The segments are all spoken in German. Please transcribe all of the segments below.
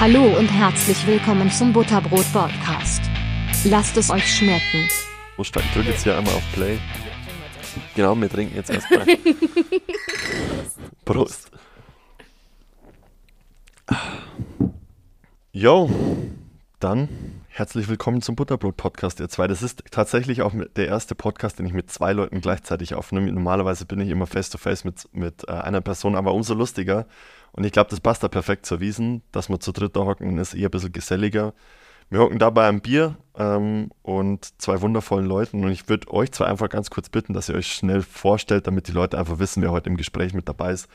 Hallo und herzlich willkommen zum Butterbrot Podcast. Lasst es euch schmecken. Ich drücke jetzt hier einmal auf Play. Genau, wir trinken jetzt erstmal. Prost. Yo, dann herzlich willkommen zum Butterbrot Podcast, ihr zwei. Das ist tatsächlich auch der erste Podcast, den ich mit zwei Leuten gleichzeitig aufnehme. Normalerweise bin ich immer face to face mit, mit äh, einer Person, aber umso lustiger. Und ich glaube, das passt da perfekt zur Wiesen, dass wir zu dritt da hocken, ist eher ein bisschen geselliger. Wir hocken dabei am Bier ähm, und zwei wundervollen Leuten. Und ich würde euch zwei einfach ganz kurz bitten, dass ihr euch schnell vorstellt, damit die Leute einfach wissen, wer heute im Gespräch mit dabei ist.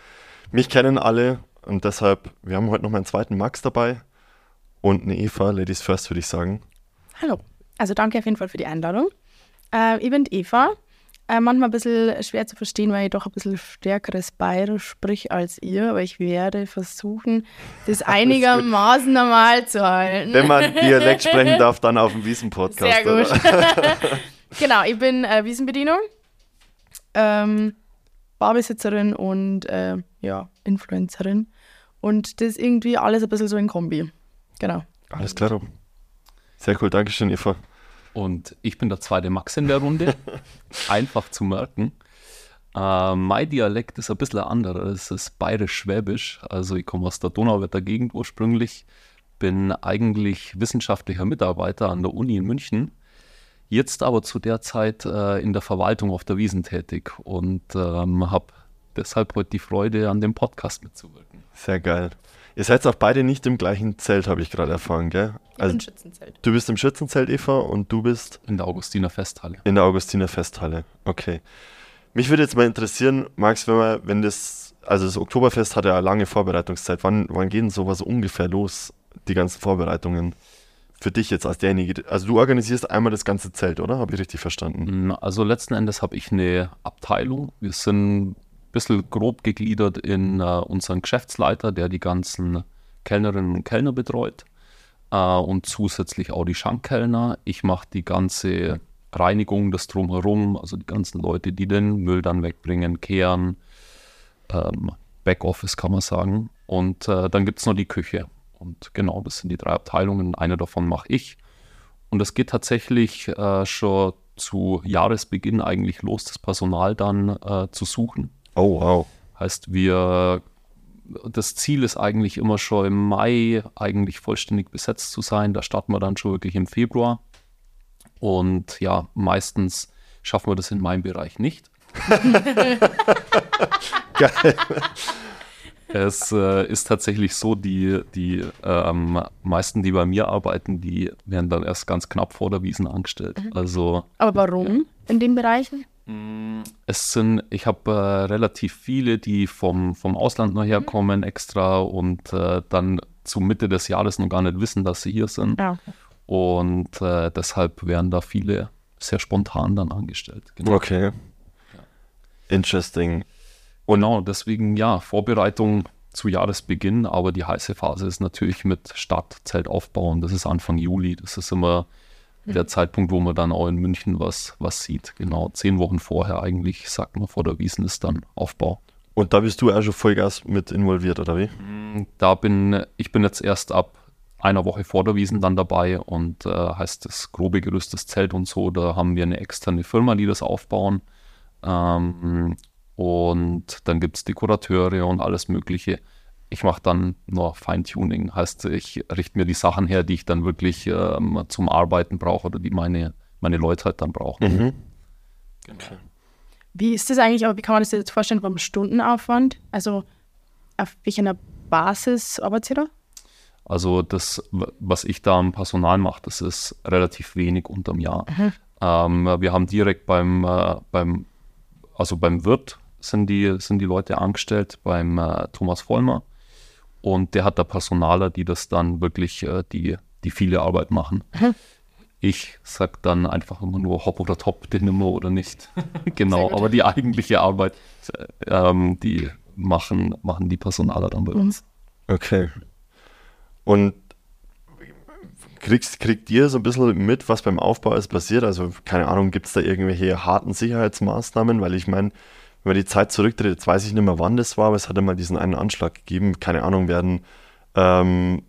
Mich kennen alle und deshalb, wir haben heute noch meinen zweiten Max dabei und eine Eva. Ladies first, würde ich sagen. Hallo. Also danke auf jeden Fall für die Einladung. Äh, ich bin Eva. Äh, manchmal ein bisschen schwer zu verstehen, weil ich doch ein bisschen stärkeres Bayerisch sprich als ihr, aber ich werde versuchen, das einigermaßen normal zu halten. Wenn man Dialekt sprechen darf, dann auf dem Wiesen-Podcast. Sehr gut. genau, ich bin äh, Wiesenbedienung, ähm, Barbesitzerin und äh, ja, Influencerin. Und das irgendwie alles ein bisschen so in Kombi. Genau. Alles klar. Sehr cool, Dankeschön, Eva. Und ich bin der zweite Max in der Runde. Einfach zu merken. Äh, mein Dialekt ist ein bisschen anderer. Es ist bayerisch-schwäbisch. Also ich komme aus der Donauwetter Gegend ursprünglich. Bin eigentlich wissenschaftlicher Mitarbeiter an der Uni in München. Jetzt aber zu der Zeit äh, in der Verwaltung auf der Wiesen tätig und ähm, habe deshalb heute die Freude, an dem Podcast mitzuwirken. Sehr geil. Ihr seid auch beide nicht im gleichen Zelt, habe ich gerade erfahren, gell? Ich also, bin Schützenzelt. Du bist im Schützenzelt, Eva, und du bist? In der Augustiner Festhalle. In der Augustiner Festhalle, okay. Mich würde jetzt mal interessieren, Max, wenn man, wenn das, also das Oktoberfest hat ja eine lange Vorbereitungszeit, wann, wann geht denn sowas ungefähr los, die ganzen Vorbereitungen? Für dich jetzt als derjenige, also du organisierst einmal das ganze Zelt, oder? Habe ich richtig verstanden? Also letzten Endes habe ich eine Abteilung. Wir sind bisschen grob gegliedert in äh, unseren Geschäftsleiter, der die ganzen Kellnerinnen und Kellner betreut äh, und zusätzlich auch die Schankkellner. Ich mache die ganze Reinigung, das Drumherum, also die ganzen Leute, die den Müll dann wegbringen, kehren, ähm, Backoffice kann man sagen. Und äh, dann gibt es noch die Küche. Und genau, das sind die drei Abteilungen. Eine davon mache ich. Und es geht tatsächlich äh, schon zu Jahresbeginn eigentlich los, das Personal dann äh, zu suchen. Oh, wow. Heißt, wir, das Ziel ist eigentlich immer schon im Mai eigentlich vollständig besetzt zu sein. Da starten wir dann schon wirklich im Februar. Und ja, meistens schaffen wir das in meinem Bereich nicht. Geil. Es äh, ist tatsächlich so, die, die ähm, meisten, die bei mir arbeiten, die werden dann erst ganz knapp vor der Wiesen angestellt. Mhm. Also, Aber warum ja. in den Bereichen? Es sind, ich habe äh, relativ viele, die vom, vom Ausland noch herkommen mhm. extra und äh, dann zu Mitte des Jahres noch gar nicht wissen, dass sie hier sind. Ja, okay. Und äh, deshalb werden da viele sehr spontan dann angestellt. Genau. Okay. Ja. Interesting. Und genau, deswegen ja, Vorbereitung zu Jahresbeginn, aber die heiße Phase ist natürlich mit Start, aufbauen. Das ist Anfang Juli. Das ist immer der Zeitpunkt, wo man dann auch in München was, was sieht. Genau, zehn Wochen vorher eigentlich, sagt man, vor der Wiesen ist dann Aufbau. Und da bist du auch schon Vollgas mit involviert, oder wie? Mm, da bin ich bin jetzt erst ab einer Woche vor der Wiesen dann dabei und äh, heißt das grobe Gerüst, das Zelt und so, da haben wir eine externe Firma, die das aufbauen. Ähm, und dann gibt es Dekorateure und alles Mögliche ich mache dann nur Feintuning. Heißt, ich richte mir die Sachen her, die ich dann wirklich ähm, zum Arbeiten brauche oder die meine, meine Leute halt dann brauchen. Mhm. Genau. Okay. Wie ist das eigentlich, aber wie kann man das jetzt vorstellen beim Stundenaufwand? Also auf welcher Basis arbeitet ihr da? Also das, was ich da am Personal mache, das ist relativ wenig unterm Jahr. Mhm. Ähm, wir haben direkt beim, äh, beim, also beim Wirt sind die, sind die Leute angestellt, beim äh, Thomas Vollmer. Und der hat da Personaler, die das dann wirklich, äh, die, die viele Arbeit machen. Mhm. Ich sag dann einfach immer nur hopp oder top, den nimmer oder nicht. genau, aber die eigentliche Arbeit, ähm, die machen, machen die Personaler dann bei uns. Okay. Und kriegst, kriegt ihr so ein bisschen mit, was beim Aufbau ist passiert? Also, keine Ahnung, gibt es da irgendwelche harten Sicherheitsmaßnahmen? Weil ich meine, wenn man die Zeit zurücktritt, jetzt weiß ich nicht mehr, wann das war, aber es hat einmal diesen einen Anschlag gegeben. Keine Ahnung, werden ähm,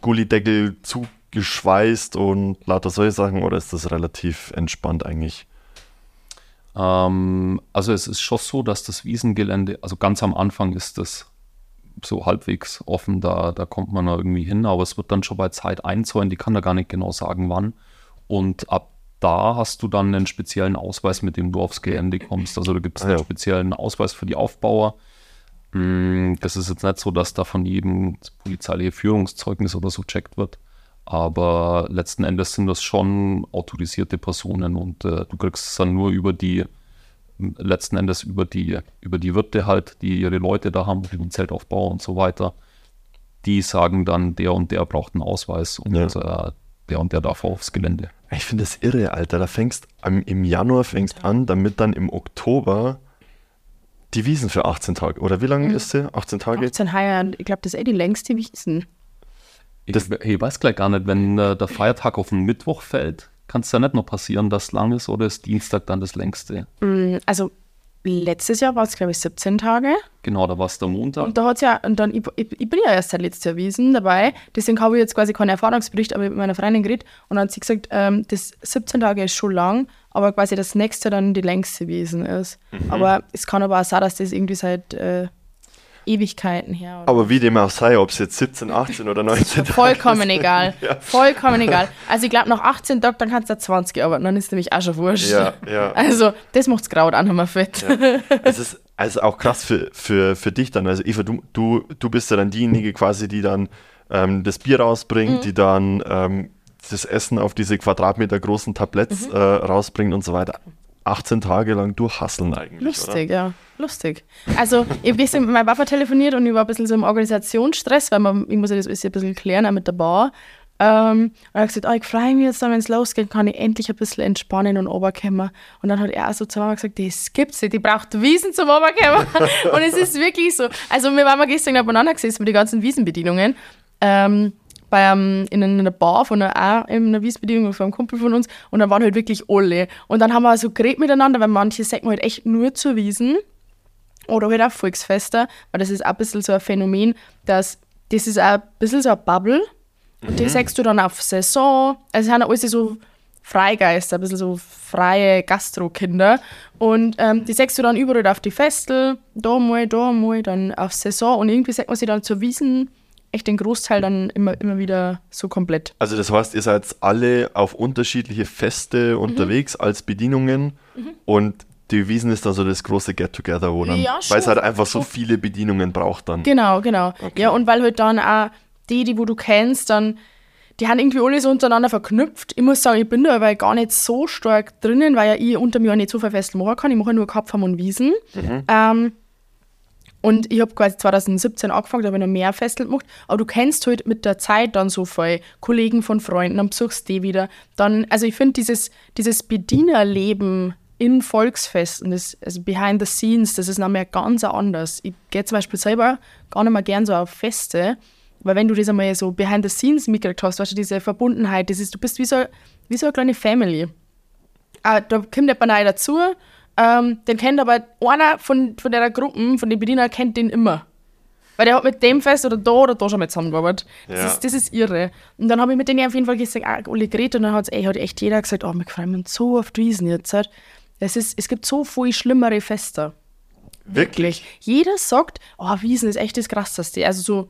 Gullideckel zugeschweißt und lauter solche Sachen oder ist das relativ entspannt eigentlich? Ähm, also es ist schon so, dass das Wiesengelände, also ganz am Anfang ist das so halbwegs offen, da, da kommt man da irgendwie hin, aber es wird dann schon bei Zeit einzäunen, die kann da gar nicht genau sagen, wann. Und ab da hast du dann einen speziellen Ausweis, mit dem du aufs Gelände kommst. Also da gibt es Ah, einen ja. speziellen Ausweis für die Aufbauer. Mm, Das ist jetzt nicht so, dass da von jedem polizeiliche Führungszeugnis oder so checkt wird. Aber letzten Endes sind das schon autorisierte Personen und äh, du kriegst es dann nur über die, letzten Endes über die, über die Wirte halt, die ihre Leute da haben, den Zeltaufbau und so weiter. Die sagen dann, der und der braucht einen Ausweis und Ja. äh, der und der darf aufs Gelände. Ich finde das irre, Alter. Da fängst im Januar fängst an, damit dann im Oktober die Wiesen für 18 Tage. Oder wie lange ist sie? 18 Tage? 18 Haier, ich glaube, das ist eh die längste Wiesen. Ich, Das- ich weiß gleich gar nicht, wenn äh, der Feiertag auf den Mittwoch fällt, kann es ja nicht noch passieren, dass es lang ist oder ist Dienstag dann das längste? Mm, Also letztes Jahr war es, glaube ich, 17 Tage. Genau, da war es der Montag. Und da hat es ja, und dann, ich, ich, ich bin ja erst seit letztes Jahr Wiesen dabei, deswegen habe ich jetzt quasi keinen Erfahrungsbericht, aber ich mit meiner Freundin geredet und dann hat sie gesagt, ähm, das 17 Tage ist schon lang, aber quasi das nächste dann die längste Wiesen ist. Aber es kann aber auch sein, dass das irgendwie seit äh, Ewigkeiten her. Oder Aber wie dem auch sei, ob es jetzt 17, 18 oder 19 Tage Vollkommen egal. Ja. Vollkommen egal. Also ich glaube, nach 18 Tagen, dann kannst du da 20 arbeiten, dann ist nämlich auch schon wurscht. Ja, ja. Also, das macht's graut auch nochmal fett. Es ist also auch krass für, für, für dich dann. Also Eva, du, du, du bist ja dann diejenige quasi, die dann ähm, das Bier rausbringt, Mhm. die dann ähm, das Essen auf diese Quadratmeter großen Tabletts Mhm. äh, rausbringt und so weiter. 18 Tage lang durchhasseln eigentlich, Lustig, ja. Lustig. Also, ich habe gestern mit meinem Papa telefoniert und ich war ein bisschen so im Organisationsstress, weil man, ich muss ja das alles ein bisschen klären, auch mit der Bar. Ähm, und er hat gesagt, oh, ich freue mich jetzt, wenn es losgeht, kann ich endlich ein bisschen entspannen und runterkommen. Und dann hat er auch so zu Mama gesagt, das gibt's nicht, die braucht Wiesen zum runterkommen. und es ist wirklich so. Also, wir waren mal gestern aufeinander gesessen mit den ganzen Wiesenbedienungen. Ähm, bei einem, in einer Bar von einer, in einer Wiesbedienung von einem Kumpel von uns und dann waren halt wirklich alle. Und dann haben wir so geredet miteinander, weil manche sagen halt echt nur zur Wiesen oder halt auch Volksfeste, weil das ist auch ein bisschen so ein Phänomen, dass das ist auch ein bisschen so eine Bubble und die sagst du dann auf Saison, also es sind alles so Freigeister, ein bisschen so freie Gastrokinder und ähm, die sagst du dann überall auf die Festel, da mal, da mal, dann auf Saison und irgendwie sagt man sich dann zur Wiesen echt den Großteil dann immer, immer wieder so komplett. Also das heißt, ihr seid alle auf unterschiedliche Feste Mhm. unterwegs als Bedienungen und die Wiesen ist dann so das große Get-Together, wo dann, Ja, weil es halt einfach so viele Bedienungen braucht dann. Genau, genau. Ja, und weil halt dann auch die, die wo du kennst, dann, die haben irgendwie alle so untereinander verknüpft. Ich muss sagen, ich bin da aber gar nicht so stark drinnen, weil ja ich unter mir auch nicht so viel Fest machen kann. Ich mache nur Kapfam und Wiesen. Ähm, und ich habe quasi 2017 angefangen, da habe ich noch mehr Festel gemacht. Aber du kennst halt mit der Zeit dann so viel Kollegen von Freunden, dann besuchst du die wieder. Dann, also ich finde dieses, dieses Bedienerleben in Volksfesten, das, also behind the scenes, das ist mehr ganz anders. Ich gehe zum Beispiel selber gar nicht mehr gern so auf Feste, weil wenn du das einmal so behind the scenes mitgekriegt hast, weißt du, diese Verbundenheit, das ist, du bist wie so, wie so eine kleine Family. Ah, da kommt jemand neu dazu, ähm, den kennt aber einer von, von der Gruppe, von den Bediener, kennt den immer. Weil der hat mit dem Fest oder da oder da schon mal zusammengearbeitet. Das, Ja. ist, das ist irre. Und dann habe ich mit denen auf jeden Fall gesagt, ah, alle geredet und dann hat's, ey, hat echt jeder gesagt, oh, wir freuen uns so auf Wiesen jetzt. Das ist, es gibt so viel schlimmere Feste. Wirklich. Jeder sagt, oh, Wiesen ist echt das Krasseste. Also so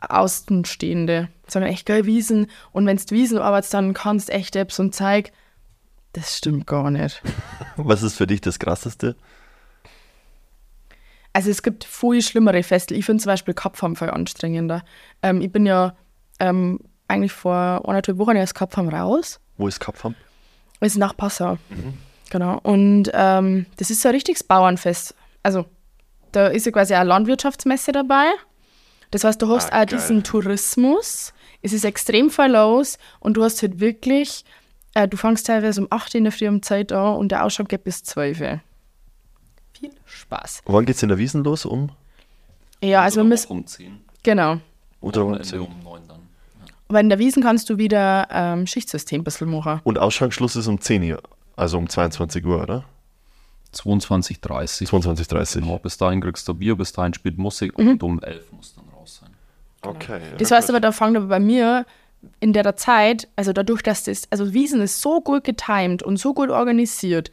Außenstehende sagen echt geil Wiesen. Und wenn du Wiesen arbeitest, dann kannst du echt Apps und Zeig. Das stimmt gar nicht. Was ist für dich das Krasseste? Also es gibt viel schlimmere Festel. Ich finde zum Beispiel Kapfarm viel anstrengender. Ähm, ich bin ja ähm, eigentlich vor anderthalb Wochen erst Kapfarm raus. Wo ist Kapfam? ist nach Passau. Genau. Und ähm, das ist so ein richtiges Bauernfest. Also da ist ja quasi eine Landwirtschaftsmesse dabei. Das heißt, du hast Ah, auch geil. diesen Tourismus. Es ist extrem viel los und du hast halt wirklich, äh, du fängst teilweise um 8 Uhr in der Früh um Zeit an und der Ausschau geht bis 12 Uhr. Viel Spaß. Wann geht es in der Wiesen los? Um? Ja, also wir müssen, um 10. genau. Oder um Wochenende um 9 dann. Aber in der Wiesen kannst du wieder ähm, Schichtsystem ein bisschen machen. Und Ausschanksschluss ist um 10 Uhr. Also um 22 Uhr, oder? 22.30 22.30 Genau, bis dahin kriegst du Bier, bis dahin spielt Musik Mhm. und um 11 muss dann raus sein. Okay. Das ja, heißt gut. aber, da fängt aber bei mir in der Zeit, also dadurch, dass das, also Wiesen ist so gut getimed und so gut organisiert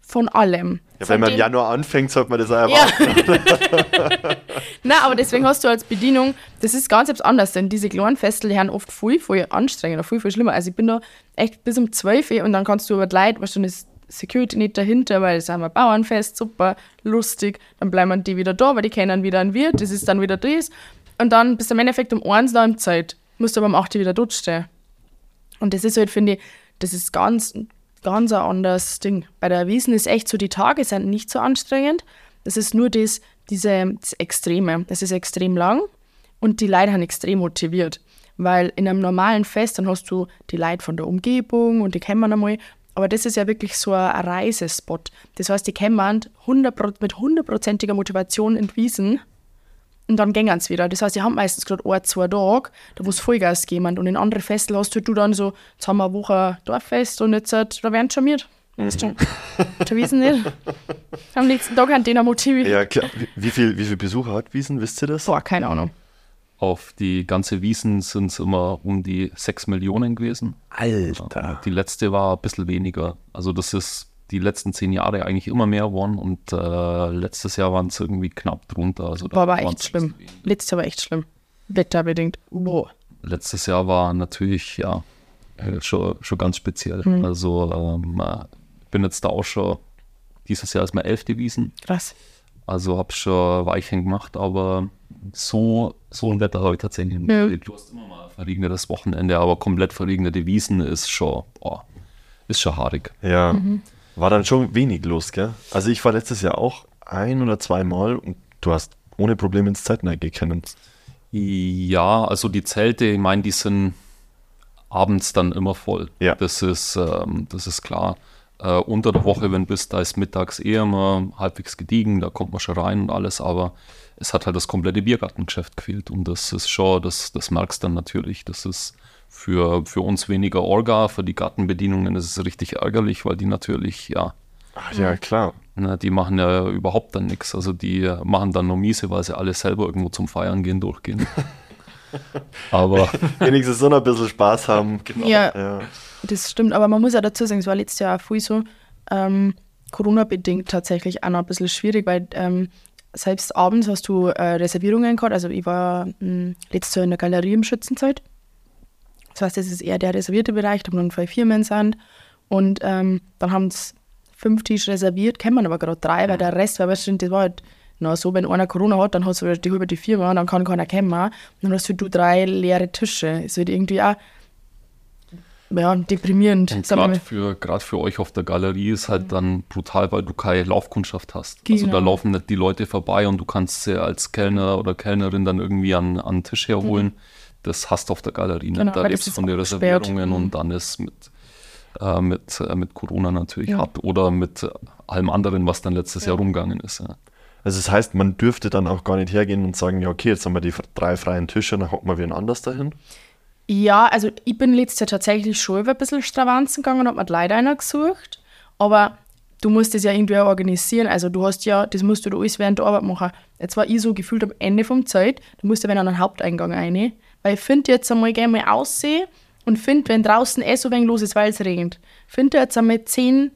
von allem. ja, von wenn man im Januar anfängt, sollte man das auch Ja. erwarten. Na, aber deswegen hast du als Bedienung, das ist ganz etwas anders, denn diese kleinen Festel die haben oft viel, viel anstrengender, viel, viel schlimmer. Also ich bin da echt bis um 12 Uhr und dann kannst du über die Leute, weißt du, ist Security nicht dahinter, weil es ist einmal Bauernfest, super, lustig, dann bleiben die wieder da, weil die kennen wieder einen Wirt, das ist dann wieder das. Und dann bist du im Endeffekt um 1 da im Zeit, musst aber um 8 Uhr wieder dort. Und das ist halt, finde ich, das ist ganz, ganz ein anderes Ding. Bei der Wiesen ist echt so, die Tage sind nicht so anstrengend. Das ist nur das, diese das Extreme. Es ist extrem lang und die Leute sind extrem motiviert. Weil in einem normalen Fest, dann hast du die Leute von der Umgebung und die kennen man einmal. Aber das ist ja wirklich so ein Reisespot. Das heißt, die kennen man 100, mit hundertprozentiger Motivation in Wiesen und dann gehen sie wieder. Das heißt, die haben meistens gerade ein, zwei Tage, da muss Vollgas geben. Und in anderen Festeln hast du dann so, jetzt haben wir eine Woche Dorffest und jetzt, halt, da werden schon mit. Da wissen nicht. Am nächsten Tag haben die noch motiviert. Ja, klar. Wie, wie, viel, wie viel Besucher hat Wiesen, wisst ihr das? Boah, keine Ahnung. Auf die ganze Wiesen sind es immer um die 6 Millionen gewesen. Alter. Die letzte war ein bisschen weniger. Also das ist die letzten zehn Jahre eigentlich immer mehr geworden und äh, letztes Jahr waren es irgendwie knapp drunter. Also War aber echt schlimm. Letztes Jahr war echt schlimm. Wetterbedingt. Boah. Letztes Jahr war natürlich ja äh, schon, schon ganz speziell. Mhm. Also ähm, äh, ich bin jetzt da auch schon, dieses Jahr ist mein elfte Wiesen. Krass. Also habe schon Weichen gemacht, aber so, so ein Wetter habe ich tatsächlich nicht. Ja. Du hast immer mal ein verregnetes Wochenende, aber komplett verregnete Wiesen ist schon, boah, ist schon haarig. Ja. Mhm. War dann schon wenig los, gell? Also ich war letztes Jahr auch ein oder zweimal und du hast ohne Probleme ins Zeitneige gekennen. Ja, also die Zelte, ich meine, die sind abends dann immer voll. Ja. Das ist, ähm, das ist klar. Äh, unter der Woche, wenn du bist, da ist mittags eher immer halbwegs gediegen, da kommt man schon rein und alles, aber es hat halt das komplette Biergartengeschäft gefehlt und das ist schon, das, das merkst du dann natürlich. Das ist für, für uns weniger Orga, für die Gartenbedienungen ist es richtig ärgerlich, weil die natürlich, ja, Ach ja, klar. Ne, die machen ja überhaupt dann nichts. Also die machen dann nur miese, weil sie alle selber irgendwo zum Feiern gehen, durchgehen. Aber Wenigstens so noch ein bisschen Spaß haben. Ja, Ja. das stimmt. Aber man muss ja dazu sagen, es war letztes Jahr auch viel so ähm, Corona-bedingt tatsächlich auch noch ein bisschen schwierig, weil ähm, selbst abends hast du äh, Reservierungen gehabt. Also ich war mh, letztes Jahr in der Galerie im Schützenzelt. Das heißt, das ist eher der reservierte Bereich, da haben dann zwei Firmen sind. Und ähm, dann haben es fünf Tische reserviert, kennen man aber gerade drei, weil der Rest, weil weißt du, das war halt na, so, wenn einer Corona hat, dann hast du die halbe die Firma, dann kann keiner kommen. Und dann hast du drei leere Tische. Ist halt irgendwie auch ja, deprimierend. Und gerade für, grad für euch auf der Galerie ist halt dann brutal, weil du keine Laufkundschaft hast. Also da Genau. laufen nicht die Leute vorbei und du kannst sie als Kellner oder Kellnerin dann irgendwie an, an den Tisch herholen. Das hast du auf der Galerie nicht. Genau, da lebst du von den. Reservierungen Mhm. und dann ist mit, äh, mit, äh, mit Corona natürlich Ja. hart oder mit allem anderen, was dann letztes Jahr rumgegangen ist. Ja. Also das heißt, man dürfte dann auch gar nicht hergehen und sagen, ja okay, jetzt haben wir die drei freien Tische, dann hocken wir wen anders dahin. Ja, also ich bin letztes Jahr tatsächlich schon über ein bisschen Stravanzen gegangen und habe mir Leute einer gesucht. Aber du musst das ja irgendwie auch organisieren. Also du hast ja, das musst du da alles während der Arbeit machen. Jetzt war ich so gefühlt am Ende vom Zeit, du musst ja wenn an einen Haupteingang rein. Weil ich finde jetzt einmal gerne mal aussehen und finde, wenn draußen eh so wenig los ist, weil es regnet, finde jetzt einmal zehn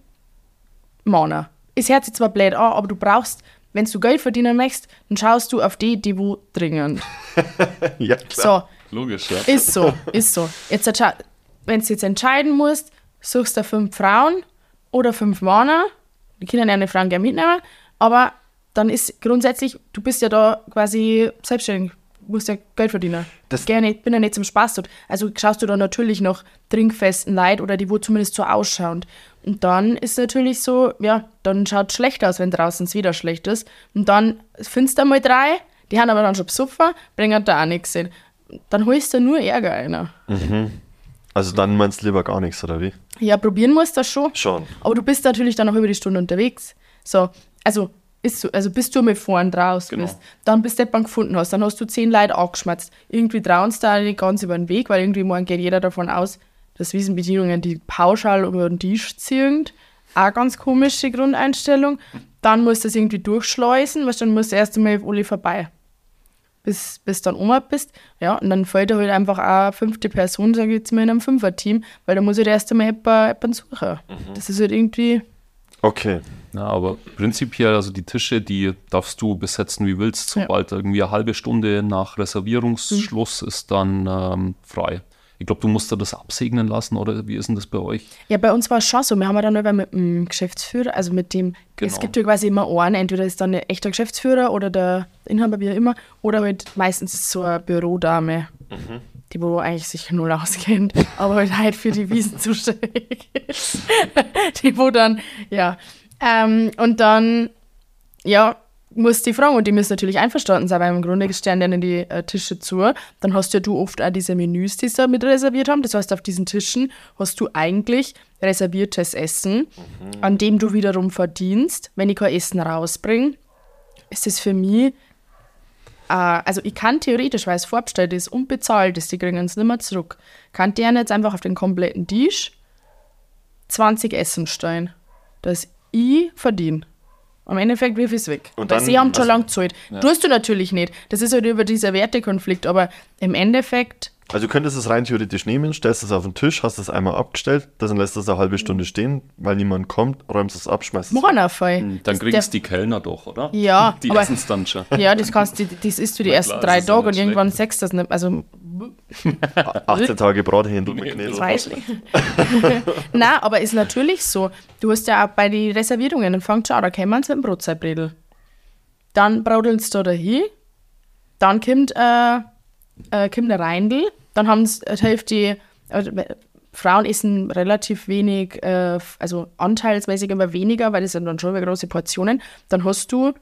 Männer. Es hört sich zwar blöd an, aber du brauchst, wenn du Geld verdienen möchtest, dann schaust du auf die, die wo dringend. ja, klar. So, Logisch, ja. ist so, ist so. Jetzt, wenn du jetzt entscheiden musst, suchst du fünf Frauen oder fünf Männer. Die können ja eine Frauen gerne mitnehmen, aber dann ist grundsätzlich, du bist ja da quasi selbstständig, musst ja Geld verdienen. Das- gerne, bin ja nicht zum Spaß dort. Also schaust du da natürlich noch trinkfesten Leid oder die, wo zumindest so ausschauen. Und dann ist natürlich so, ja, dann schaut es schlecht aus, wenn draußen es wieder schlecht ist. Und dann findest du mal drei, die haben aber dann schon besoffen, bringen da auch nichts hin. Dann holst du nur Ärger einer. Also dann meinst du lieber gar nichts, oder wie? Ja, probieren musst du das schon. Schon. Aber du bist natürlich dann auch über die Stunde unterwegs. So, also, ist so, also bis du mit vorn draus Genau. bist, dann bis du jemanden gefunden hast, dann hast du zehn Leute angeschmatzt. Irgendwie trauen sie da nicht ganz über den Weg, weil irgendwie morgen geht jeder davon aus, dass Wiesenbedienungen die pauschal über den Tisch ziehen. Auch ganz komische Grundeinstellung. Dann musst du das irgendwie durchschleusen, weil dann musst du erst einmal auf alle vorbei. bis, bis dann Oma bist. Ja, und dann fällt da halt einfach auch eine fünfte Person, sage ich jetzt mal, in einem Fünfer-Team, weil da muss ich erst einmal jemanden suchen. Das ist halt irgendwie, Okay. Ja, aber prinzipiell, also die Tische, die darfst du besetzen, wie willst. Ja. Sobald irgendwie eine halbe Stunde nach Reservierungsschluss ist dann ähm, frei. Ich glaube, du musst da das absegnen lassen, oder wie ist denn das bei euch? Ja, bei uns war es schon so. Wir haben ja dann über mit dem Geschäftsführer, also mit dem, es Genau. gibt ja quasi immer einen, entweder ist dann ein echter Geschäftsführer oder der Inhaber, wie auch immer, oder halt meistens ist es so eine Bürodame, die wo eigentlich sich null auskennt, aber halt halt für die Wiesen zuständig ist. die wo dann, ja. Ähm, und dann, ja, muss die fragen und die müssen natürlich einverstanden sein, weil im Grunde stehen denen die äh, Tische zu. Dann hast ja du oft auch diese Menüs, die sie da mit reserviert haben. Das heißt, auf diesen Tischen hast du eigentlich reserviertes Essen, an dem du wiederum verdienst. Wenn ich kein Essen rausbringe, ist es für mich, äh, also ich kann theoretisch, weil es vorbestellt ist und bezahlt ist, die kriegen es nicht mehr zurück, kann der jetzt einfach auf den kompletten Tisch 20 Essen stellen, dass ich verdiene. Am Endeffekt wirf ich es weg. Und Weil dann- sie haben schon also- lange gezahlt. Tust du natürlich nicht. Das ist halt über dieser Wertekonflikt, aber im Endeffekt, Also du könntest es rein theoretisch nehmen, stellst es auf den Tisch, hast es einmal abgestellt, dann lässt es eine halbe Stunde stehen, weil niemand kommt, räumst es ab, schmeißt es weg. Morgenfall. Dann Das- kriegen es die Kellner doch, oder? Ja, Die essen es dann schon. Ja, das kannst du, das isst du die Na ersten klar, drei ja Tage und irgendwann sechst das nicht. Also 18 Tage Brathändel mit nicht. Na, aber ist natürlich so. Du hast ja auch bei den Reservierungen, dann fängt schon an, da kommen sie mit dem Brotzeitbredel. Dann braudelst du da hin, dann kommt, äh, äh, kommt der Reindl, dann haben sie die Hälfte, äh, Frauen essen relativ wenig, äh, also anteilsmäßig immer weniger, weil das sind dann schon wieder große Portionen. Dann hast du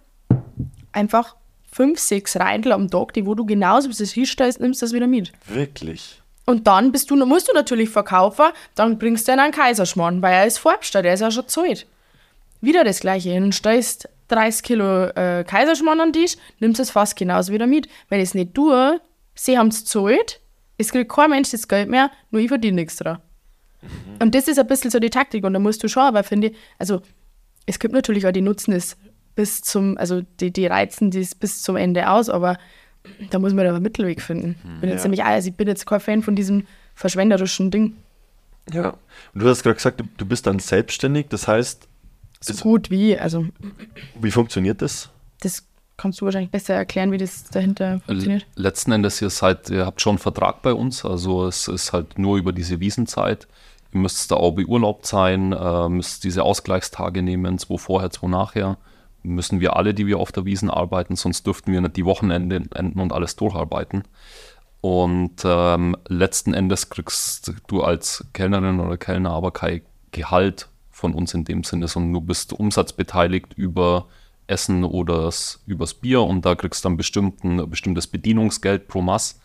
einfach fünf, sechs Reindl am Tag, die wo du genauso bis es hinstellst, nimmst das wieder mit. Wirklich? Und dann bist du, musst du natürlich verkaufen, dann bringst du ihn einen Kaiserschmarrn, weil er ist vorbestellt, er ist ja schon zahlt. Wieder das gleiche hin, stellst 30 Kilo äh, Kaiserschmarrn an den Tisch, nimmst es fast genauso wieder mit. Wenn ich es nicht tue, sie haben es zahlt, es kriegt kein Mensch das Geld mehr, nur ich verdiene nichts dran. Und das ist ein bisschen so die Taktik und da musst du schon, aber finde ich, also es gibt natürlich auch die nutzen es bis zum, also die, die reizen das bis zum Ende aus, aber da muss man aber einen Mittelweg finden. Bin jetzt Ja. nämlich, also ich bin jetzt kein Fan von diesem verschwenderischen Ding. Ja. Und du hast gerade gesagt, du, bist dann selbstständig, das heißt, So Ist- gut wie, also wie funktioniert das? das kannst du wahrscheinlich besser erklären, wie das dahinter funktioniert. Letzten Endes, ihr seid, ihr habt schon einen Vertrag bei uns, also es ist halt nur über diese Wiesenzeit. Ihr müsst da auch beurlaubt sein, äh, müsst diese Ausgleichstage nehmen, zwei vorher, zwei nachher. Müssen wir alle, die wir auf der Wiesen arbeiten, sonst dürften wir nicht die Wochenende enden und alles durcharbeiten. Und ähm, letzten Endes kriegst du als Kellnerin oder Kellner aber kein Gehalt von uns in dem Sinne, sondern du bist umsatzbeteiligt über Essen oder übers Bier und da kriegst du dann bestimmten, bestimmtes Bedienungsgeld pro Mass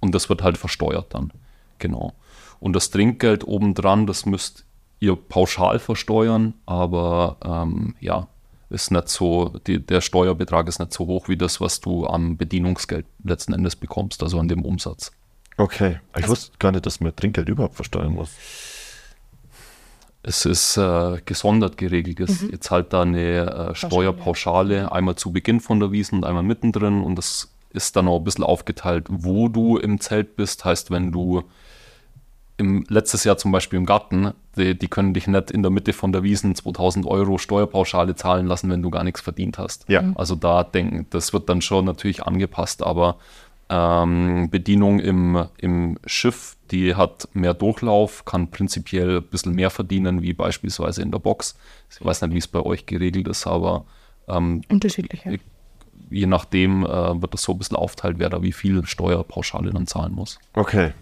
und das wird halt versteuert dann. Genau. Und das Trinkgeld obendran, das müsst ihr pauschal versteuern, aber ähm, ja, ist nicht so, die, der Steuerbetrag ist nicht so hoch wie das, was du am Bedienungsgeld letzten Endes bekommst, also an dem Umsatz. Okay. Ich wusste gar nicht, dass man Trinkgeld überhaupt versteuern muss. Es ist äh, gesondert geregelt. Es, Jetzt halt da eine äh, Steuerpauschale, einmal zu Beginn von der Wiesen und einmal mittendrin. Und das ist dann auch ein bisschen aufgeteilt, wo du im Zelt bist. Heißt, wenn du im letztes Jahr zum Beispiel im Garten, die, die können dich nicht in der Mitte von der Wiesen 2000 Euro Steuerpauschale zahlen lassen, wenn du gar nichts verdient hast. Ja. Mhm. Also da denken, das wird dann schon natürlich angepasst, aber ähm, Bedienung im, im Schiff, die hat mehr Durchlauf, kann prinzipiell ein bisschen mehr verdienen, wie beispielsweise in der Box. Ich weiß nicht, wie es bei euch geregelt ist, aber ähm, Unterschiedlich. Ja. Je nachdem äh, wird das so ein bisschen aufteilt, wer da wie viel Steuerpauschale dann zahlen muss. Okay.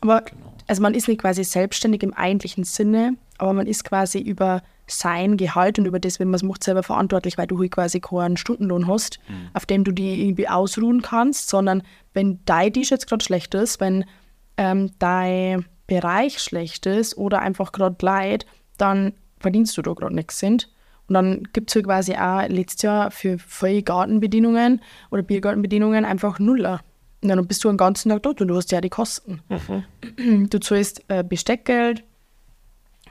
Aber also man ist nicht quasi selbstständig im eigentlichen Sinne, aber man ist quasi über sein Gehalt und über das, wenn man es macht, selber verantwortlich, weil du halt quasi keinen Stundenlohn hast, auf dem du die irgendwie ausruhen kannst, sondern wenn dein Tisch jetzt gerade schlecht ist, wenn ähm, dein Bereich schlecht ist oder einfach gerade leid, dann verdienst du da gerade nichts sind. Und dann gibt es halt quasi auch letztes Jahr für viele Gartenbedienungen oder Biergartenbedienungen einfach Nuller. Und dann bist du den ganzen Tag dort und du hast ja die Kosten. Du zahlst äh, Besteckgeld,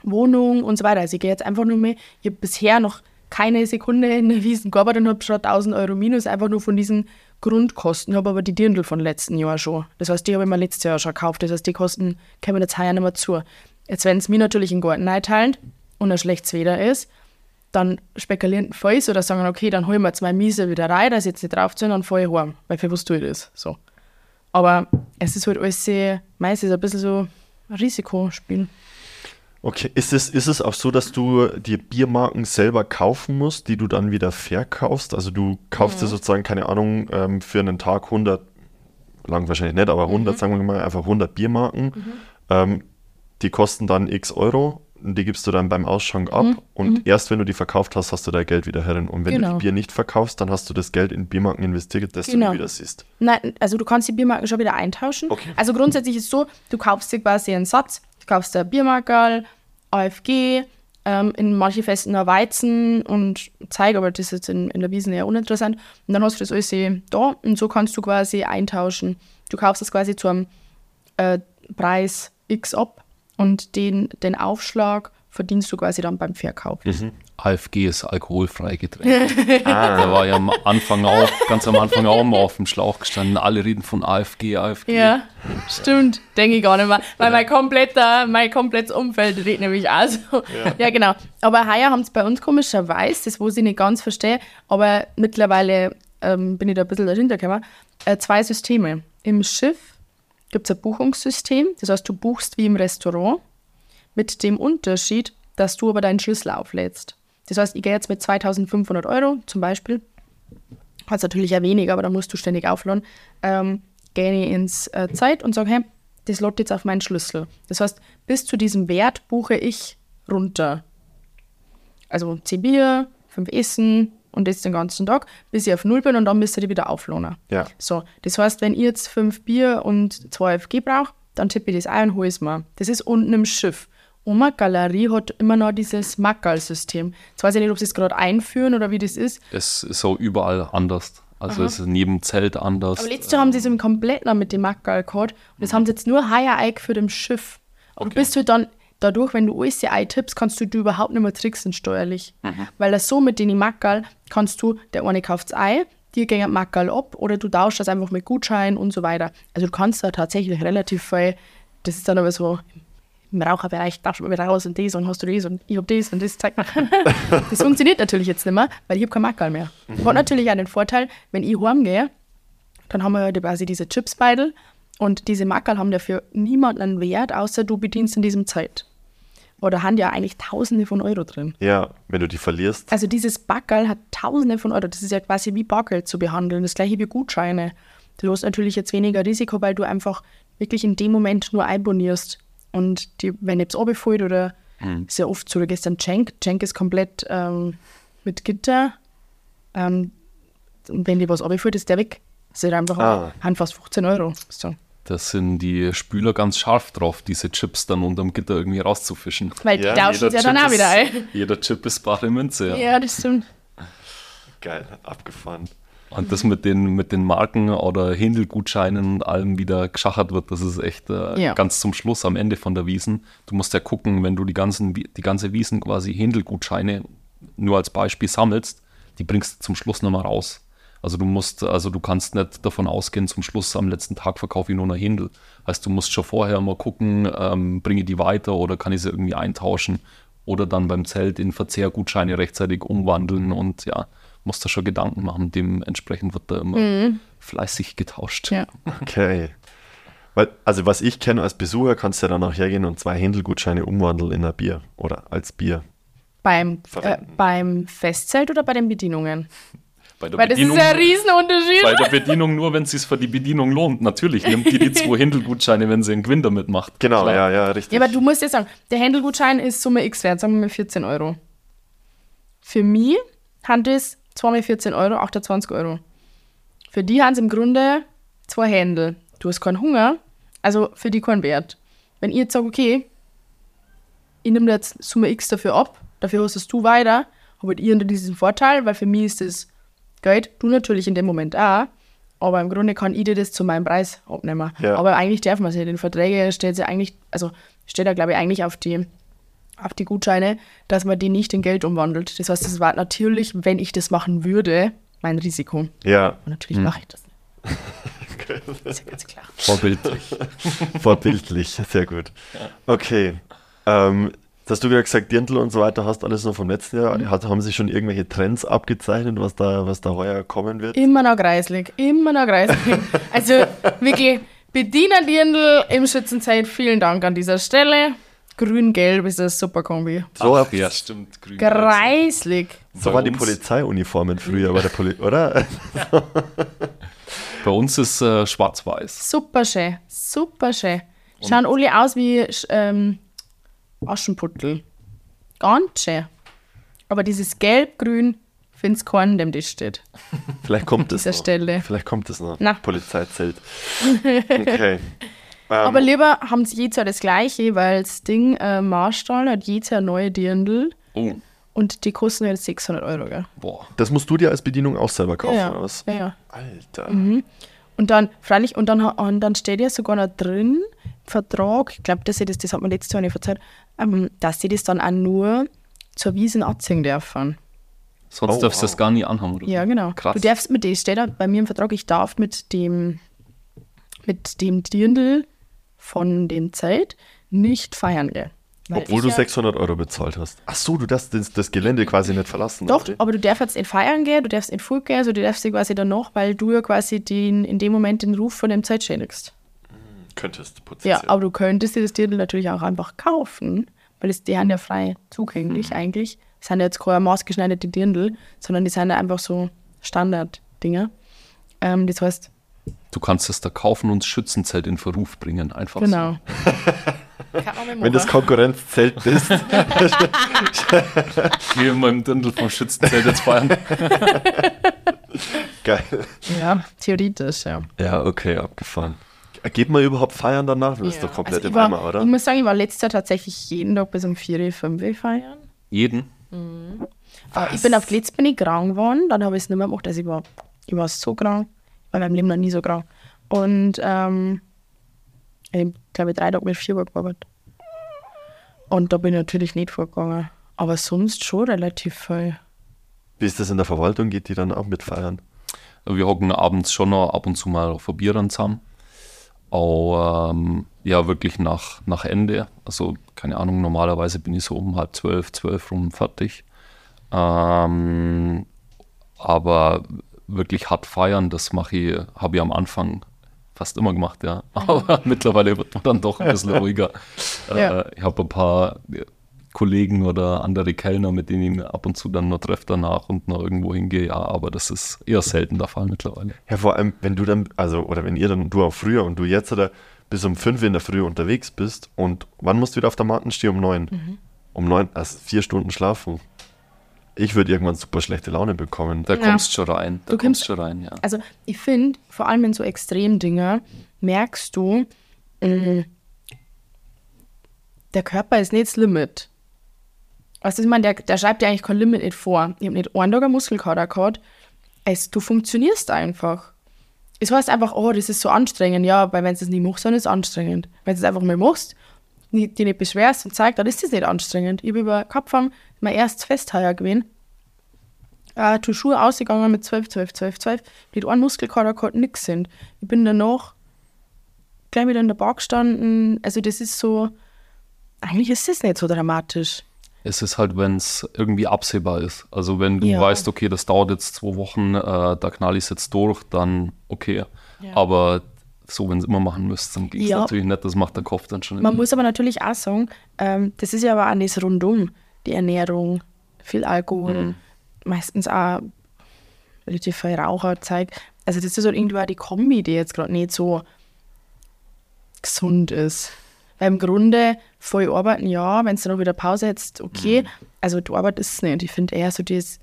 Wohnung und so weiter. Also ich gehe jetzt einfach nur mehr, ich habe bisher noch keine Sekunde in der Wiesen gearbeitet und habe schon 1000 Euro minus, einfach nur von diesen Grundkosten. Ich habe aber die Dirndl von letzten Jahr schon. Das heißt, die habe ich mir letztes Jahr schon gekauft. Das heißt, die Kosten kommen jetzt heuer nicht mehr zu. Jetzt, wenn es mir natürlich in Garten einteilen und ein schlechtes Wetter ist, dann spekulieren voll oder sagen, okay, dann holen wir zwei Miese wieder rein, dass ich jetzt nicht drauf sind, dann fahre ich heim. Weil für was tue ich das? So. Aber es ist halt alles sehr, meistens ein bisschen so ein Risikospiel. Okay, ist es, ist es auch so, dass du dir Biermarken selber kaufen musst, die du dann wieder verkaufst? Also du kaufst dir sozusagen, keine Ahnung, ähm, für einen Tag 100, lang wahrscheinlich nicht, aber 100, sagen wir mal, einfach 100 Biermarken. Ähm, die kosten dann x Euro die gibst du dann beim Ausschank ab und erst wenn du die verkauft hast, hast du dein Geld wieder herin. Und wenn du Genau. die Bier nicht verkaufst, dann hast du das Geld in Biermarken investiert, das du Genau. nie wieder siehst. Nein, also du kannst die Biermarken schon wieder eintauschen. Okay. Also grundsätzlich ist es so, du kaufst dir quasi einen Satz, du kaufst dir Biermarkerl, AFG, ähm, in manche Festen noch Weizen und Zeig, aber das ist jetzt in, in der Wiesen eher uninteressant. Und dann hast du das alles eh da und so kannst du quasi eintauschen. Du kaufst das quasi zu einem äh, Preis X ab und den, den Aufschlag verdienst du quasi dann beim Verkauf. AFG ist alkoholfreie Getränke. Da war ja am Anfang auch, ganz am Anfang auch mal auf dem Schlauch gestanden. Alle reden von AFG, AFG. Ja, stimmt. Denke ich gar nicht mehr. Weil mein kompletter, mein komplettes Umfeld redet nämlich auch so. Ja, genau. Aber heuer haben es bei uns komischerweise, das wo ich nicht ganz verstehe, aber mittlerweile ähm, bin ich da ein bisschen dahinter gekommen, äh, zwei Systeme. Im Schiff gibt es ein Buchungssystem, das heißt, du buchst wie im Restaurant, mit dem Unterschied, dass du aber deinen Schlüssel auflädst. Das heißt, ich gehe jetzt mit 2500 Euro zum Beispiel, hat natürlich ja weniger, aber da musst du ständig aufladen, ähm, gehe ich ins äh, Zeit und sage, hey, das lädt jetzt auf meinen Schlüssel. Das heißt, bis zu diesem Wert buche ich runter. Also 10 Bier, 5 Essen und das den ganzen Tag, bis ich auf Null bin und dann müsst ihr die wieder auflohnen. Ja. So, das heißt, wenn ich jetzt 5 Bier und 2 FG brauche, dann tippe ich das ein und hole es mir. Das ist unten im Schiff. Oma Galerie hat immer noch dieses Mackerl-System. Jetzt weiß ich nicht, ob sie es gerade einführen oder wie das ist. Es ist auch überall anders. Also es ist jedem Zelt anders. Aber letztes Jahr haben sie es im Kompletten mit dem Mackerl gehabt. Und das haben sie jetzt nur heuer eingeführt im Schiff. Und Okay. bist du dann, dadurch, wenn du alles ja tippst, kannst du, du überhaupt nicht mehr tricksen steuerlich. Weil das so mit den Mackerl kannst du, der eine kauft Ei, dir gehen Mackerl ab oder du tauschst das einfach mit Gutschein und so weiter. Also du kannst da tatsächlich relativ viel, das ist dann aber so im Raucherbereich, du mal wieder raus und das und hast du das und ich hab das und das. Zeig mal. das funktioniert natürlich jetzt nicht mehr, weil ich habe kein Mackerl mehr. Hat natürlich auch den Vorteil, wenn ich heimgehe, dann haben wir ja quasi diese Chipsbeidel und diese Mackerl haben dafür niemanden Wert, außer du bedienst in diesem Zeit. Oder haben ja eigentlich Tausende von Euro drin. Ja, wenn du die verlierst. Also dieses Backerl hat Tausende von Euro. Das ist ja quasi wie Bargeld zu behandeln. Das gleiche wie Gutscheine. Du hast natürlich jetzt weniger Risiko, weil du einfach wirklich in dem Moment nur einbonierst. Und die, wenn jetzt runterfällt oder ist ja oft so, du gehst dann Cenk. Cenk ist komplett ähm, mit Gitter. Ähm, und wenn dir was runterfällt, ist der weg. Das ist halt einfach Ah. haben fast 15 Euro. So. Da sind die Spüler ganz scharf drauf, diese Chips dann unterm Gitter irgendwie rauszufischen. Weil die Ja, tauschen es ja Jeder dann auch wieder ein. jeder Chip ist bare Münze. Ja. Ja, das stimmt. Geil, abgefahren. Und das mit den, mit den Marken oder Händelgutscheinen und allem wieder geschachert wird, das ist echt äh, Ja. ganz zum Schluss am Ende von der Wiesen. Du musst ja gucken, wenn du die, ganzen, die ganze Wiesen quasi Händelgutscheine nur als Beispiel sammelst, die bringst du zum Schluss nochmal raus. Also du musst, also du kannst nicht davon ausgehen, zum Schluss am letzten Tag verkaufe ich nur noch Händel. Heißt, du musst schon vorher mal gucken, ähm, bringe ich die weiter oder kann ich sie irgendwie eintauschen oder dann beim Zelt in Verzehrgutscheine rechtzeitig umwandeln und ja, musst da schon Gedanken machen. Dementsprechend wird da immer fleißig getauscht. Ja. Okay. Weil, also was ich kenne als Besucher, kannst du ja dann auch hergehen und zwei Händelgutscheine umwandeln in ein Bier oder als Bier. Beim, äh, beim Festzelt oder bei den Bedienungen? Bei der Weil das ist Bedienung, ja ein Riesenunterschied. bei der Bedienung nur, wenn es sich für die Bedienung lohnt. Natürlich nimmt die die zwei Händelgutscheine, wenn sie einen Gewinn damit macht. Genau, Klar. ja, ja, richtig. Ja, aber du musst jetzt sagen, der Händelgutschein ist Summe X wert, sagen wir mal 14 Euro. Für mich haben das zweimal 14 Euro, 28 Euro. Für die haben sie im Grunde zwei Händel. Du hast keinen Hunger, also für die keinen Wert. Wenn ich jetzt sage, okay, ich nehme jetzt Summe X dafür ab, dafür hostest du weiter, habe ich ihr diesen Vorteil, weil für mich ist das Geld, du natürlich in dem Moment auch, aber im Grunde kann ich dir das zu meinem Preis abnehmen. Ja. Aber eigentlich darf man es. In den Verträgen steht ja eigentlich, also steht da glaube ich eigentlich auf die, auf die Gutscheine, dass man die nicht in Geld umwandelt. Das heißt, das war natürlich, wenn ich das machen würde, mein Risiko. Ja, Und natürlich mache ich das nicht. Ist ja ganz klar. Vorbildlich. Vorbildlich, sehr gut. Okay. Ähm, hast du wieder gesagt, Dirndl und so weiter hast alles noch vom letzten Jahr. Mhm. Hat, haben sich schon irgendwelche Trends abgezeichnet, was da, was da heuer kommen wird? Immer noch kreislig, immer noch kreislig. Also wirklich, Bedienerdirndl im Schützenzeit, vielen Dank an dieser Stelle. Grün-Gelb ist eine super Kombi. So, Ach, ja, stimmt. Grün. Kreislig. so waren die Polizeiuniformen früher bei der Poli oder? Bei uns ist äh, schwarz-weiß. Super schön, super schön. Schauen alle aus wie ähm, Aschenputtel. Ganz schön. Aber dieses Gelb-Grün, find's keinen, dem das steht. Vielleicht kommt es noch. Stelle. Vielleicht kommt es noch. Na. Polizeizelt. Okay. Ähm, Aber lieber haben sie jedes Jahr das gleiche, weil das Ding äh, Marstall hat jedes Jahr neue Dirndl Oh, und die kosten jetzt 600 Euro. Gell? boah. das musst du dir als Bedienung auch selber kaufen, ja, oder was? ja, ja. Alter. Und dann, freilich, und dann, und dann steht ja sogar noch drin, Vertrag, ich glaube, das, das, das hat man letztes Jahr nicht verzeiht, ähm, dass sie das dann auch nur zur Wiesen anziehen dürfen. Sonst Oh, darfst du wow. das gar nie anhaben, oder? Ja, genau. Krass. Du darfst mit dem, steht da bei mir im Vertrag, ich darf mit dem, mit dem Dirndl von dem Zeit nicht feiern gehen. Weil Obwohl du ja, 600 Euro bezahlt hast. Ach so, du darfst das, das Gelände quasi nicht verlassen. Doch, aber du darfst jetzt in Feiern gehen, du darfst in Full gehen, also du darfst sie quasi dann noch, weil du ja quasi den, in dem Moment den Ruf von dem Zeit schädigst. Könntest Ja, potenziell. aber du könntest dir das Dirndl natürlich auch einfach kaufen, weil es, die haben ja frei zugänglich eigentlich. Es sind ja jetzt keine maßgeschneiderte Dirndl, sondern die sind ja einfach so Standard-Dinger. Ähm, das heißt, Du kannst es da kaufen und das Schützenzelt in Verruf bringen. Einfach genau. Mal Wenn das. Konkurrenzzelt ist. so. Geh in meinem Dirndl vom Schützenzelt jetzt feiern. Geil. Ja, theoretisch, ja. Ja, okay, abgefahren. Geht man überhaupt feiern danach? Das ist doch komplett Also im war, Eimer, oder? ich muss sagen, ich war letztes Jahr tatsächlich jeden Tag bis um 4, 5 Uhr feiern. Jeden. Aber ich bin auf Glitz bin ich krank geworden, dann habe ich es nicht mehr gemacht. Also ich war, ich war so krank, ich war in meinem Leben noch nie so krank. Und ähm, ich glaube, drei Tage mit vier Uhr gearbeitet. Und da bin ich natürlich nicht vorgegangen. Aber sonst schon relativ viel. Wie ist das in der Verwaltung? Geht die dann auch mit feiern? Wir hocken abends schon noch ab und zu mal auf ein Bier zusammen. Auch ähm, ja, wirklich nach, nach Ende. Also, keine Ahnung, normalerweise bin ich so um halb zwölf, zwölf rum fertig. Ähm, aber wirklich hart feiern, das mache ich, habe ich am Anfang fast immer gemacht, ja. Aber mittlerweile wird man dann doch ein bisschen ruhiger. Ja. Äh, ich habe ein paar Kollegen oder andere Kellner, mit denen ich ab und zu dann noch treffe danach und noch irgendwo hingehe, ja, aber das ist eher selten der Fall mittlerweile. Ja, vor allem, wenn du dann, also, oder wenn ihr dann, du auch früher und du jetzt oder bis um 5 in der Früh unterwegs bist und wann musst du wieder auf der Matten stehen? Um 9. Mhm. Um 9, also vier Stunden schlafen. Ich würde irgendwann super schlechte Laune bekommen. Da Ja. kommst schon rein. Da Du kommst kommst- schon rein, ja. Also ich finde, vor allem in so Extremdinger, merkst du, mh, der Körper ist nicht das Limit. Weißt du, ich meine, der, der schreibt dir eigentlich kein Limit nicht vor. Ich habe nicht einen Tag einen Muskelkater gehabt. Es, du funktionierst einfach. Es heißt einfach, oh, das ist so anstrengend. Ja, weil wenn du es nicht machst, dann ist es anstrengend. Wenn du es einfach mal machst, die nicht beschwerst und zeigst, dann ist das nicht anstrengend. Ich habe über Kopfhang mein erstes Festheuer gewesen. Äh, die Schuhe ausgegangen mit 12, 12, 12, 12. Nicht ein Muskelkater gehabt, nix sind. Ich bin danach gleich wieder in der Bar gestanden. Also das ist so, eigentlich ist das nicht so dramatisch. Es ist halt, wenn es irgendwie absehbar ist. Also wenn du Ja. weißt, okay, das dauert jetzt zwei Wochen, äh, da knall ich es jetzt durch, dann okay. Aber so, wenn es immer machen müsst, dann ging es Ja. natürlich nicht. Das macht der Kopf dann schon. Man muss aber natürlich auch sagen, ähm, das ist ja aber auch das rundum, die Ernährung, viel Alkohol, meistens auch relativ viel Raucherzeug. Also das ist so irgendwie auch die Kombi, die jetzt gerade nicht so gesund ist. Weil im Grunde voll arbeiten, ja, wenn du dann wieder Pause hättest, okay. Also du arbeitest es nicht. Ich finde eher so das,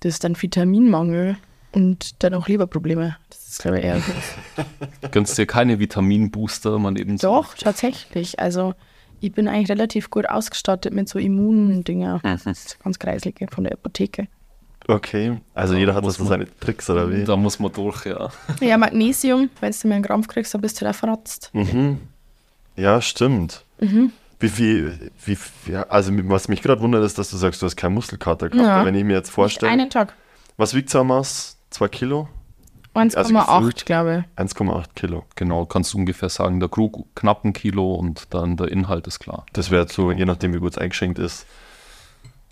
das ist dann Vitaminmangel und dann auch Leberprobleme. Das ist, glaube ich, eher so. Gönnst dir keine Vitaminbooster, man eben so. Doch, tatsächlich. Also ich bin eigentlich relativ gut ausgestattet mit so Immundinger. Das ist ganz kreislige von der Apotheke. Okay, also jeder hat muss so man- seine Tricks oder wie? Da muss man durch, ja. Ja, Magnesium, wenn du mir einen Krampf kriegst, dann bist du da verratzt. Mhm. Ja, stimmt. Mhm. Wie viel, wie, ja, also was mich gerade wundert, ist, dass du sagst, du hast keinen Muskelkater gehabt. Ja. Wenn ich mir jetzt vorstelle, einen Tag. was wiegt Maus? Zwei Kilo? Also 1,8, gefüllt. glaube 1,8 Kilo. Genau, kannst du ungefähr sagen, der Krug knapp ein Kilo und dann der Inhalt ist klar. Das wäre so, je nachdem, wie gut es eingeschenkt ist.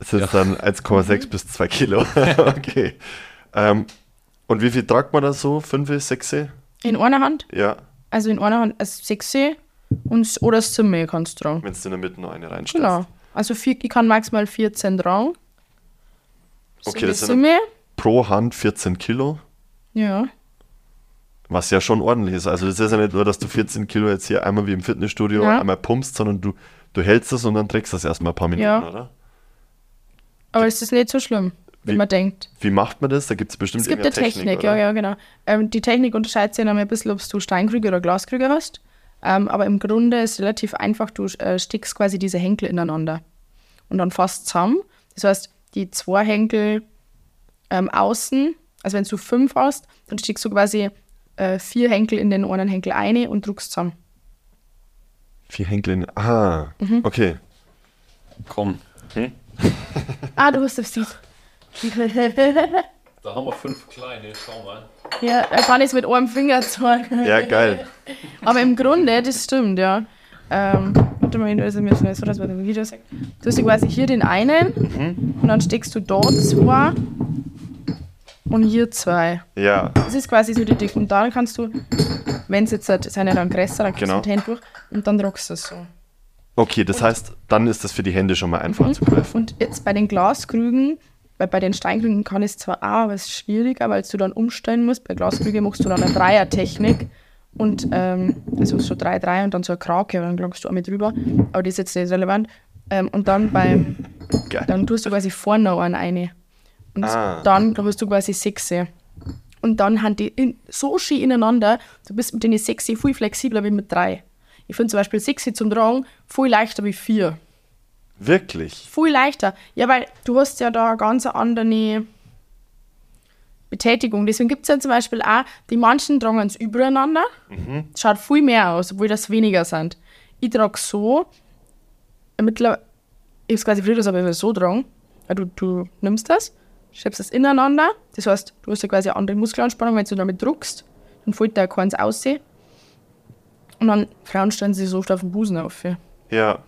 Es ist Ja. dann 1,6 bis 2 Kilo. okay. Ähm, und wie viel tragt man da so? 5, 6? ich. In einer Hand, Ja, also in einer Hand das 6 und, oder das Zimmer kannst du tragen. wenn du in der Mitte noch eine reinstellst. Genau. Also vier, ich kann maximal 14 tragen. Okay, das sind Zimmer, pro Hand 14 Kilo, ja. was ja schon ordentlich ist. Also das ist ja nicht nur, dass du 14 Kilo jetzt hier einmal wie im Fitnessstudio Ja. einmal pumpst, sondern du, du hältst es und dann trägst das erstmal ein paar Minuten, Ja. oder? Aber es ist nicht so schlimm, wenn Wie- man denkt. Wie macht man das? Da gibt es bestimmt Es gibt eine Technik, oder? ja, ja, genau. Ähm, die Technik unterscheidet sich dann ein bisschen, ob du Steinkrüge oder Glaskrüge hast. Ähm, aber im Grunde ist es relativ einfach, du äh, stickst quasi diese Henkel ineinander und dann fast zusammen. Das heißt, die zwei Henkel ähm, außen, also wenn du fünf hast, dann stickst du quasi äh, vier Henkel in den einen Henkel eine und druckst zusammen. Vier Henkel in. Ah, Mhm. okay. Komm, Ah, du hast das sieht. da haben wir fünf kleine, schau mal. ja, er kann es mit einem Finger zeigen. Ja, geil. Aber im Grunde, das stimmt, ja. Ähm, warte mal, also mir schnell so, dass man das Video sagt. Du hast ja quasi hier den einen und dann steckst du dort zwei und hier zwei. Ja, Das ist quasi so die Dick. Und dann kannst du, wenn es jetzt halt, ja dann größer, dann kriegst Genau. du die Hände durch und dann druckst du es so. okay, das heißt, dann ist das für die Hände schon mal einfach Mhm. zu greifen. Und jetzt bei den Glaskrügen, weil bei den Steinkrügen kann es zwar auch, aber es ist schwieriger, weil du dann umstellen musst. Bei Glaskrügen machst du dann eine Dreiertechnik und ähm, also so drei, drei und dann so eine Krake und dann klangst du auch mit drüber. Aber das ist jetzt nicht relevant. Ähm, und dann beim, Geil. dann tust du quasi vorne noch einen eine. Und Ah. dann hast du quasi sechs. Und dann haben die in, so schön ineinander, du bist mit den sechs viel flexibler wie mit drei. Ich finde zum Beispiel sechs zum Tragen viel leichter wie vier. Wirklich? Viel leichter. Ja, weil du hast ja da eine ganz andere Betätigung. Deswegen gibt es ja zum Beispiel auch, die manchen tragen es übereinander. Schaut viel mehr aus, obwohl das weniger sind. Ich trage so, mittlerweile, ich habe es quasi früher aber so tragen, weil du, du nimmst das, schiebst das ineinander. Das heißt, du hast ja quasi eine andere Muskelanspannung, wenn du damit druckst, dann fällt da keins aussehen. Und dann Frauen stellen sich so oft auf den Busen auf. Ja.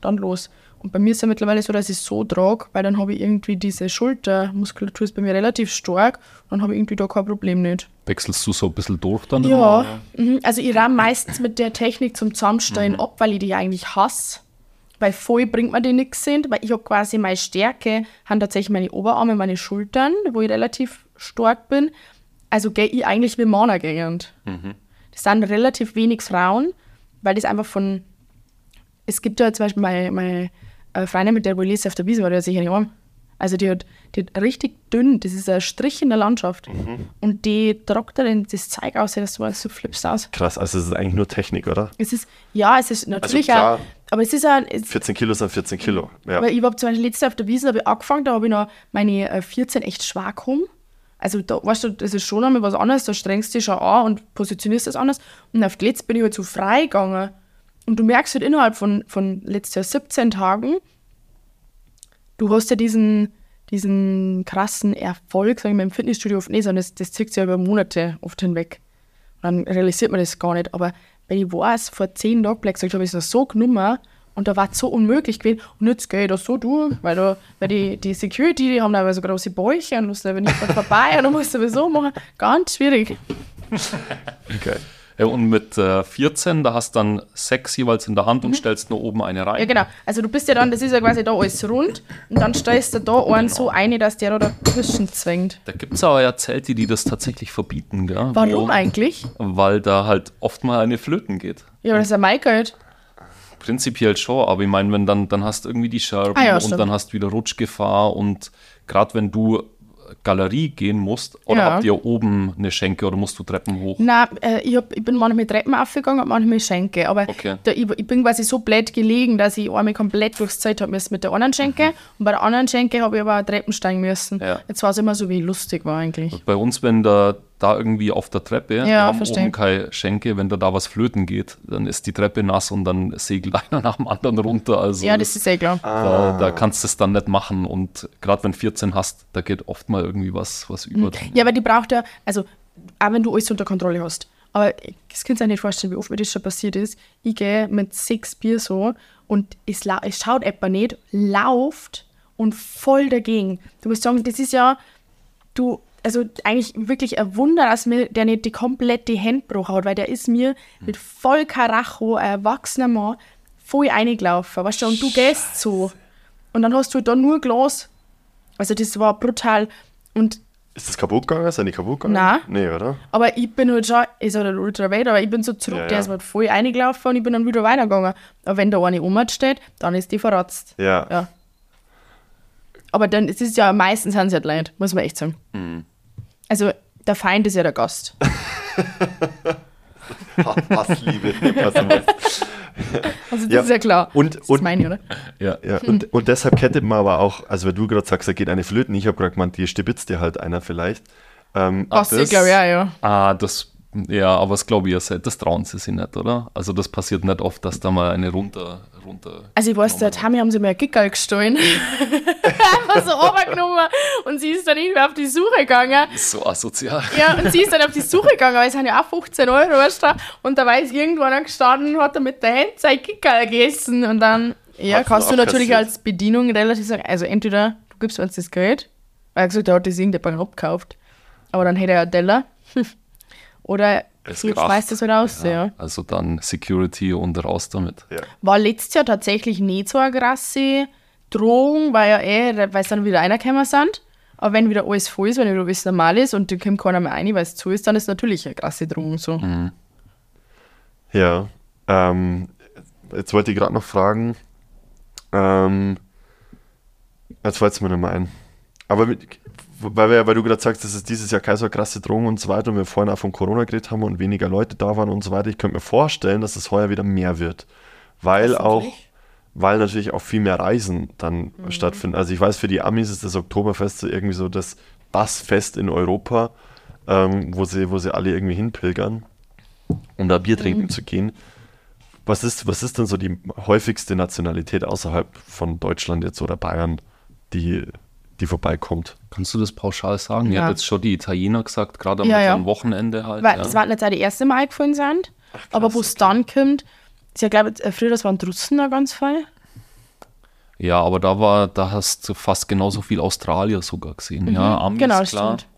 Dann los. Und bei mir ist es ja mittlerweile so, dass ich es so trage, weil dann habe ich irgendwie diese Schultermuskulatur ist bei mir relativ stark und dann habe ich irgendwie da kein Problem nicht. Wechselst du so ein bisschen durch dann? Ja, mhm. also ich rahm meistens mit der Technik zum Zusammenstellen ab, weil ich die eigentlich hasse. Weil voll bringt mir die nichts sind, weil ich habe quasi meine Stärke, haben tatsächlich meine Oberarme, meine Schultern, wo ich relativ stark bin. Also gehe ich eigentlich wie Männer gehend. Das sind relativ wenig Frauen, weil das einfach von. Es gibt ja zum Beispiel meine, meine äh, Freundin, mit der wo ich lese auf der Wiese, war die hat sicher nicht arm. Also die hat, die hat richtig dünn, das ist ein Strich in der Landschaft. Und die tragt dann das Zeug aus, dass du so flippst aus. Krass, also es ist eigentlich nur Technik, oder? Es ist, ja, es ist natürlich klar. auch, aber es ist auch, es, 14 Kilo sind 14 Kilo. Ja. weil ich habe zum Beispiel letztes Jahr auf der Wiese hab ich angefangen, da habe ich noch meine äh, 14 echt schwach gekommen. Also da, weißt du, das ist schon einmal was anderes, da strengst du dich schon an und positionierst das anders. Und auf die letzte bin ich halt so frei gegangen. Und du merkst halt innerhalb von, von letztes Jahr 17 Tagen, du hast ja diesen, diesen krassen Erfolg, sag ich mal, im Fitnessstudio oft nicht, sondern das, das zieht sich ja über Monate oft hinweg. Und dann realisiert man das gar nicht. Aber wenn ich weiß, vor zehn Tagen Black habe ich das so genommen und da war es so unmöglich gewesen. Und jetzt gehe ich da so durch, weil, da, weil die, die Security, die haben da so große Bäuche und musst aber nicht vorbei und dann musst du sowieso machen. Ganz schwierig. Geil. Ja, und mit äh, 14, da hast du dann sechs jeweils in der Hand und stellst nur oben eine rein. Mhm. Ja, genau. Also du bist ja dann, das ist ja quasi da alles rund und dann stellst du da einen so ein, dass der da dazwischen zwängt. Da gibt es aber ja Zelte, die das tatsächlich verbieten, gell? Warum Wo- eigentlich? Weil da halt oft mal eine Flöten geht. Ja, aber das ist ja mein Geld. Prinzipiell schon, aber ich meine, wenn dann, dann hast du irgendwie die Scherben Ah ja, und dann hast du wieder Rutschgefahr und gerade wenn du Galerie gehen musst, oder Ja. habt ihr oben eine Schenke oder musst du Treppen hoch? Nein, äh, ich, hab, ich bin manchmal Treppen aufgegangen und manchmal Schenke. Aber Okay. da, ich, ich bin quasi so blöd gelegen, dass ich einmal komplett durchs Zelt habe müssen mit der anderen Schenke. Und bei der anderen Schenke habe ich aber auch Treppen steigen müssen. Mhm. Ja. Jetzt war es immer so, wie lustig war eigentlich. Bei uns, wenn da, da irgendwie auf der Treppe, wir Ja, haben verstehe. oben keine Schenke, wenn da da was flöten geht, dann ist die Treppe nass und dann segelt einer nach dem anderen runter. Also Ja, das ist eh klar. da, da kannst du es dann nicht machen. Und gerade wenn 14 hast, da geht oft mal irgendwie was, was über. dann. Ja, aber die braucht ja, also auch wenn du alles unter Kontrolle hast. Aber das könnt ihr euch nicht vorstellen, wie oft mir das schon passiert ist. Ich gehe mit sechs Bier so und es, es schaut etwa nicht, lauft und voll dagegen. Du musst sagen, das ist ja, du, also eigentlich wirklich ein Wunder, dass mir der nicht die komplette Hände gebrochen hat, weil der ist mir mit voll Karacho, ein erwachsener Mann, voll reingelaufen, weißt du, und du gehst so. Und dann hast du da nur Glas. Also das war brutal. Und Ist das kaputt gegangen? Sind die kaputt gegangen? Nein. Nee, oder? aber ich bin halt schon, ist halt ultra weit, aber ich bin so zurück, Ja, der ja. ist halt voll reingelaufen und ich bin dann wieder weitergegangen. Aber wenn da eine Oma steht, dann ist die verratzt. Ja. Ja. Aber dann, es ist ja meistens sind sie halt Leute, muss man echt sagen. Mhm. Also der Feind ist ja der Gast. Hassliebe. Also das Ja. ist ja klar. Und- das und- ist meine, oder? Ja. Ja, und, und deshalb kettet man aber auch, also wenn du gerade sagst, da geht eine flöten, ich habe gerade gemeint, die stibitzt dir halt einer vielleicht. Ähm, ich das- glaube, ja, ja. Ah, das, ja, aber das glaube ich ja. Das trauen sie sich nicht, oder? Also das passiert nicht oft, dass da mal eine runter, runter. Also ich weiß, der Tammy haben sie mir ein Gickerl gestohlen. Einfach so runtergenommen und sie ist dann irgendwie auf die Suche gegangen. So asozial. Ja, und sie ist dann auf die Suche gegangen, weil es sind ja auch 15 Euro, weißt du, und da ist irgendwo einer gestanden und hat er mit der Hand sein Kickerl gegessen und dann, ja, Hat's kannst du dann natürlich als Bedienung relativ sagen, also entweder du gibst uns das Geld, weil er hat gesagt, er hat das irgendjemand abgekauft, aber dann hätte er einen Teller, oder Es du kracht. schmeißt das halt aus, ja. Also dann Security und raus damit. ja. War letztes Jahr tatsächlich nicht so eine krasse Drohung, weil ja eh, weil es dann wieder reingekommen sind. Aber wenn wieder alles voll ist, wenn wieder alles normal ist und da kommt keiner mehr rein, weil es zu ist, dann ist natürlich eine krasse Drohung so. Ja. Ähm, jetzt wollte ich gerade noch fragen. Ähm, jetzt fällt es mir nicht mehr ein. Aber mit, weil, wir, weil du gerade sagst, dass es dieses Jahr keine so krasse Drohung und so weiter und wir vorhin auch von Corona geredet haben und weniger Leute da waren und so weiter, ich könnte mir vorstellen, dass es heuer wieder mehr wird. Weil auch, weil natürlich auch viel mehr Reisen dann stattfinden. Also ich weiß, für die Amis ist das Oktoberfest so irgendwie so das, das Fest in Europa, ähm, wo, sie, wo sie alle irgendwie hinpilgern, um da Bier trinken zu gehen. Was ist, was ist denn so die häufigste Nationalität außerhalb von Deutschland jetzt oder Bayern, die, die vorbeikommt? Kannst du das pauschal sagen? Ja. Ja. hat jetzt schon die Italiener gesagt, gerade am Ja, ja. am Wochenende halt. Weil ja. das jetzt auch die ersten Mal eingefallen sind. aber wo es dann kommt, ist ja, glaube ich, äh, früher das waren Russen da ganz voll. ja, aber da war, da hast du fast genauso viel Australier sogar gesehen. Ja, Amis, genau, das klar. stimmt.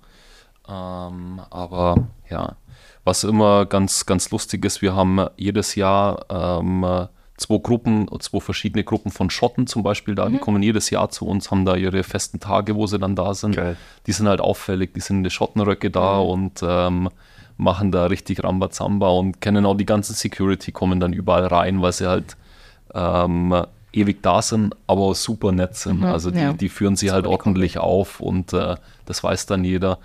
Ähm, aber ja, was immer ganz, ganz lustig ist, wir haben jedes Jahr ähm, zwei Gruppen, zwei verschiedene Gruppen von Schotten zum Beispiel da, die kommen jedes Jahr zu uns, haben da ihre festen Tage, wo sie dann da sind. Geil. Die sind halt auffällig, die sind in den Schottenröcke da und ähm, machen da richtig Rambazamba und kennen auch die ganzen Security, kommen dann überall rein, weil sie halt ähm, ewig da sind, aber auch super nett sind. Also die, ja. die führen sie halt ordentlich auf und äh, das weiß dann jeder.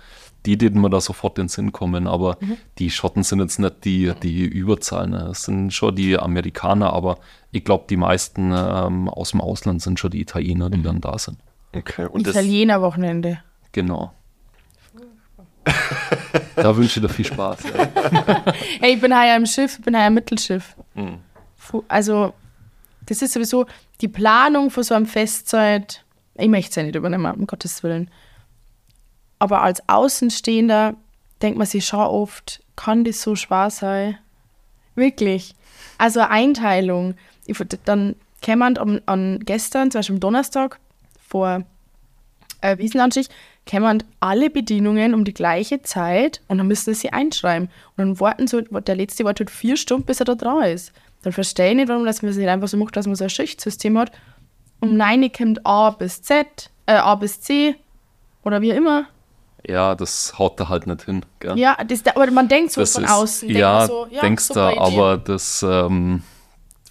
Die, denen mir da sofort in den Sinn kommen, aber die Schotten sind jetzt nicht die, die Überzahl. Ne? Das sind schon die Amerikaner, aber ich glaube, die meisten ähm, aus dem Ausland sind schon die Italiener, die dann da sind. Okay. Und Italiener-Wochenende. Genau. da wünsche ich dir viel Spaß. Ja. Hey, ich bin heuer im Schiff, ich bin heuer im Mittelschiff. Mhm. Also, das ist sowieso die Planung für so eine Festzeit. Ich möchte es ja nicht übernehmen, um Gottes Willen. Aber als Außenstehender denkt man sich schon oft, kann das so schwer sein? Wirklich. Also Einteilung. Ich, dann kämen an, an gestern, zum Beispiel am Donnerstag, vor äh, Wiesenanstich, kämen alle Bedienungen um die gleiche Zeit und dann müssen sie einschreiben. Und dann warten so, der letzte wartet vier Stunden, bis er da dran ist. Dann verstehe ich nicht, warum das man es nicht einfach so macht, dass man so ein Schichtsystem hat. Um 9 kommt A bis Z, äh, A bis C oder wie immer. Ja, das haut da halt nicht hin. Gell? Ja, das, aber man denkt so das von ist, außen. denkt ja, so, ja, denkst du, aber das ähm,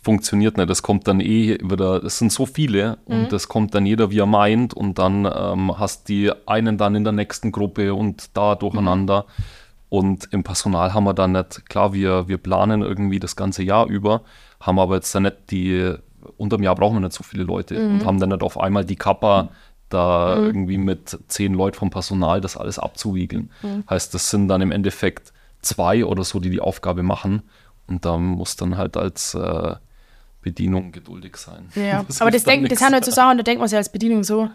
funktioniert nicht. Das kommt dann eh wieder, es sind so viele Mhm. und das kommt dann jeder, wie er meint und dann ähm, hast die einen dann in der nächsten Gruppe und da durcheinander. Mhm. Und im Personal haben wir dann nicht, klar, wir, wir planen irgendwie das ganze Jahr über, haben aber jetzt dann nicht die, unterm Jahr brauchen wir nicht so viele Leute Mhm. und haben dann nicht auf einmal die Kappa da irgendwie mit zehn Leuten vom Personal das alles abzuwiegeln. Mhm. Heißt, das sind dann im Endeffekt zwei oder so, die die Aufgabe machen und da muss dann halt als äh, Bedienung geduldig sein. Ja, Das aber das, denk, das sind halt so Sachen, da denkt man sich als Bedienung so,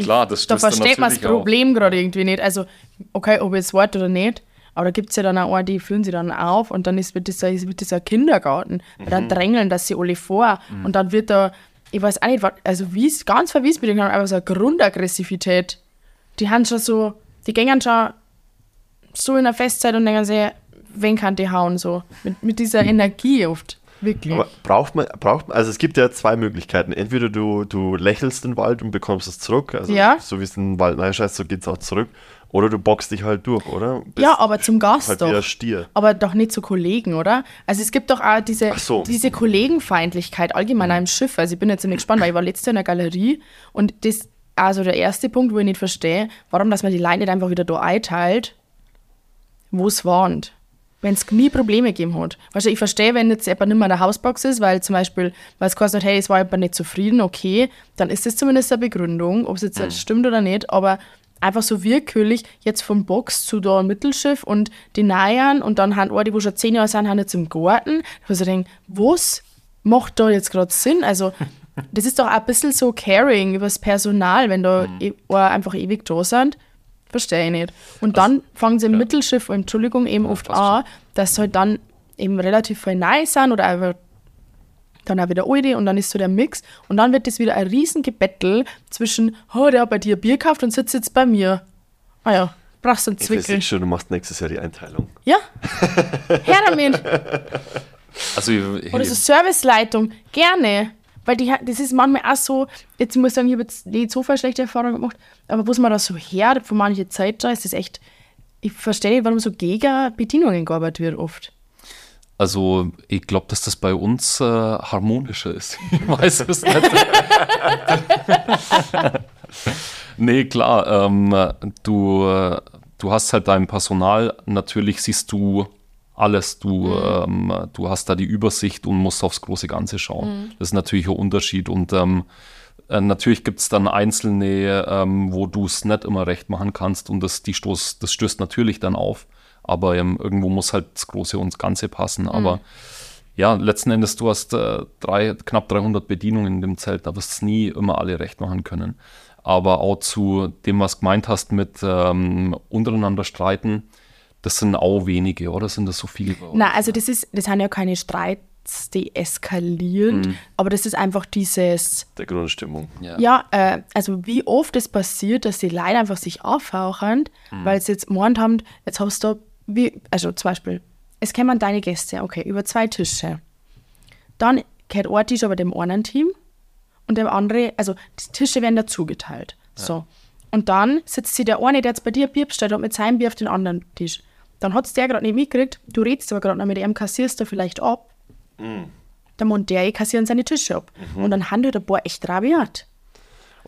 Klar, das da versteht man das. Problem gerade irgendwie nicht. Also, okay, ob es warte oder nicht, Aber da gibt es ja dann auch, die führen sie dann auf und dann ist, wird dieser, wird dieser Kindergarten. Weil dann drängeln das sie alle vor und dann wird da, ich weiß auch nicht, was, also wie es ganz verwies mit denen, aber so eine Grundaggressivität. Die haben schon so, die gehen schon so in der Festzeit und denken sich, wen kann die hauen so? Mit, mit dieser Energie oft. Wirklich. Aber braucht man, braucht man, also es gibt ja zwei Möglichkeiten. Entweder du, du lächelst den Wald und bekommst es zurück, also Ja. so wie es in den Wald reinscheißt, so geht es auch zurück. Oder du boxst dich halt durch, oder? Bist ja, aber zum Gast halt doch. Stier. Aber doch nicht zu Kollegen, oder? Also es gibt doch auch diese, so. diese Kollegenfeindlichkeit allgemein am Schiff. Also ich bin jetzt ziemlich gespannt, weil ich war letztes Jahr in der Galerie und das, also der erste Punkt, wo ich nicht verstehe, warum, dass man die Leute nicht einfach wieder da einteilt, wo es warnt. Wenn es nie Probleme gegeben hat. Weißt du, ich verstehe, wenn jetzt jemand nicht mehr in der Hausbox ist, weil zum Beispiel, weil es kostet, hey, es war jemand nicht zufrieden, okay, dann ist das zumindest eine Begründung, ob es jetzt Mhm. stimmt oder nicht, aber einfach so willkürlich jetzt von Box zu da Mittelschiff und die Neiern und dann haben die, die schon zehn Jahre sind, haben jetzt im Garten, wo ich denke, was macht da jetzt gerade Sinn? Also, das ist doch auch ein bisschen so caring über das Personal, wenn da Mhm. e einfach ewig da sind. Verstehe ich nicht. Und dann fangen sie im Mittelschiff, Entschuldigung, eben oft passt an, dass sie halt dann eben relativ viel neu sind oder einfach dann auch wieder alte und dann ist so der Mix und dann wird das wieder ein riesen Gebettel zwischen, oh, der hat bei dir Bier gekauft und sitzt jetzt bei mir. Ah ja, brauchst du einen Ich Zwickel. weiß schon, du machst nächstes Jahr die Einteilung. Ja, her damit. Also, ich, Oder so Serviceleitung, gerne. Weil die, das ist manchmal auch so, jetzt muss ich sagen, ich habe jetzt nicht so viel schlechte Erfahrungen gemacht, aber wo mir da so her, von mancher Zeit da, ist das echt, ich verstehe nicht, warum so gegen Bedienungen gearbeitet wird oft. Also ich glaube, dass das bei uns äh, harmonischer ist. Ich weiß es nicht. nee, klar. Ähm, du, du hast halt dein Personal. Natürlich siehst du alles. Du, ähm, du hast da die Übersicht und musst aufs große Ganze schauen. Das ist natürlich ein Unterschied. Und ähm, äh, natürlich gibt es dann einzelne, ähm, wo du es nicht immer recht machen kannst und das, die Stoß, das stößt natürlich dann auf. Aber ähm, irgendwo muss halt das Große und das Ganze passen. Aber ja, letzten Endes, du hast äh, drei, knapp 300 Bedienungen in dem Zelt, da wirst du nie immer alle recht machen können. Aber auch zu dem, was du gemeint hast mit ähm, untereinander streiten, das sind auch wenige, oder sind das so viele? Na, also das ist, das sind ja keine Streits, die eskalieren, aber das ist einfach dieses, Der Grundstimmung. Ja. Ja, äh, also wie oft es passiert, dass die Leute einfach sich aufhauchen, weil sie jetzt gemeint haben, jetzt hast du, wie, also zum Beispiel, es kämen deine Gäste, okay, über zwei Tische. Dann gehört ein Tisch aber dem einen Team und dem andere, also die Tische werden dazu geteilt. So. Und dann sitzt sich der eine, der jetzt bei dir Bier bestellt hat, mit seinem Bier auf den anderen Tisch. Dann hat es der gerade nicht mitgekriegt, du redest aber gerade noch mit ihm, kassierst du vielleicht ab. Dann muss der eh kassieren seine Tische ab. Und dann handelt ein paar echt rabiat.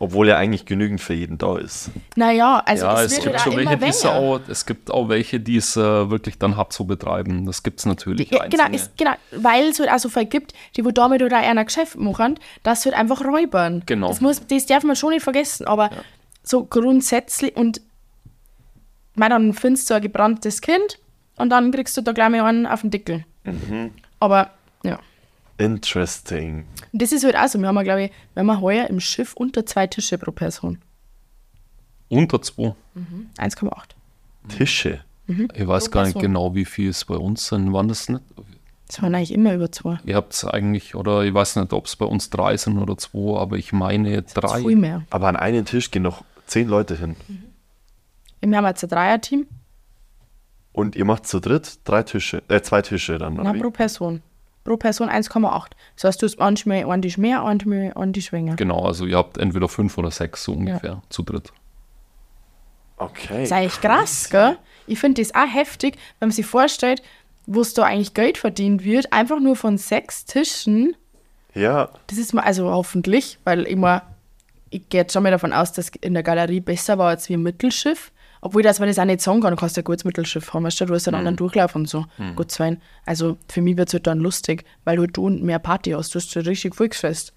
Obwohl ja eigentlich genügend für jeden da ist. Naja, also ja, es, es wird gibt ja schon immer welche, die auch, es gibt auch welche, die es äh, wirklich dann hart so betreiben. Das gibt es natürlich. Ja, genau, es, genau, weil es halt auch so viel gibt, die wo damit oder einer Geschäft machen, das wird einfach räubern. Genau. Das, muss, das darf man schon nicht vergessen, aber so grundsätzlich und mei, dann findest du ein gebranntes Kind und dann kriegst du da gleich mal einen auf den Deckel. Mhm. Aber ja. Interesting. Und das ist halt auch so. Wir haben, glaube ich, wir haben heuer im Schiff unter zwei Tische pro Person. Unter zwei. 1,8. Tische. Ich weiß Pro gar nicht Person. genau, wie viel es bei uns sind. Wann das nicht? Das waren eigentlich immer über zwei. Ihr habt es eigentlich, oder ich weiß nicht, ob es bei uns drei sind oder zwei, aber ich meine Das drei. viel mehr. Aber an einen Tisch gehen noch zehn Leute hin. Wir haben jetzt ein Dreierteam. Und ihr macht zu dritt drei Tische, äh, zwei Tische dann, oder Na, pro Person. Pro Person 1,8. Das heißt, du hast manchmal einen Tisch mehr, manchmal einen Tisch weniger. Genau, also ihr habt entweder fünf oder sechs so ungefähr zu dritt. Okay. Das ist eigentlich krass, gell? Ich finde das auch heftig, wenn man sich vorstellt, wo es da eigentlich Geld verdient wird, einfach nur von sechs Tischen. Ja, Das ist mal, also hoffentlich, weil immer, ich gehe jetzt schon mal davon aus, dass in der Galerie besser war als wie im Mittelschiff. Obwohl, das, wenn ich das auch nicht sagen kann, du kannst ja ein gutes Mittelschiff haben, weißt du, du hast einen anderen Durchlauf und so. Gut sein. Also für mich wird es halt dann lustig, weil du halt unten mehr Party hast. Du hast so richtig Volksfest.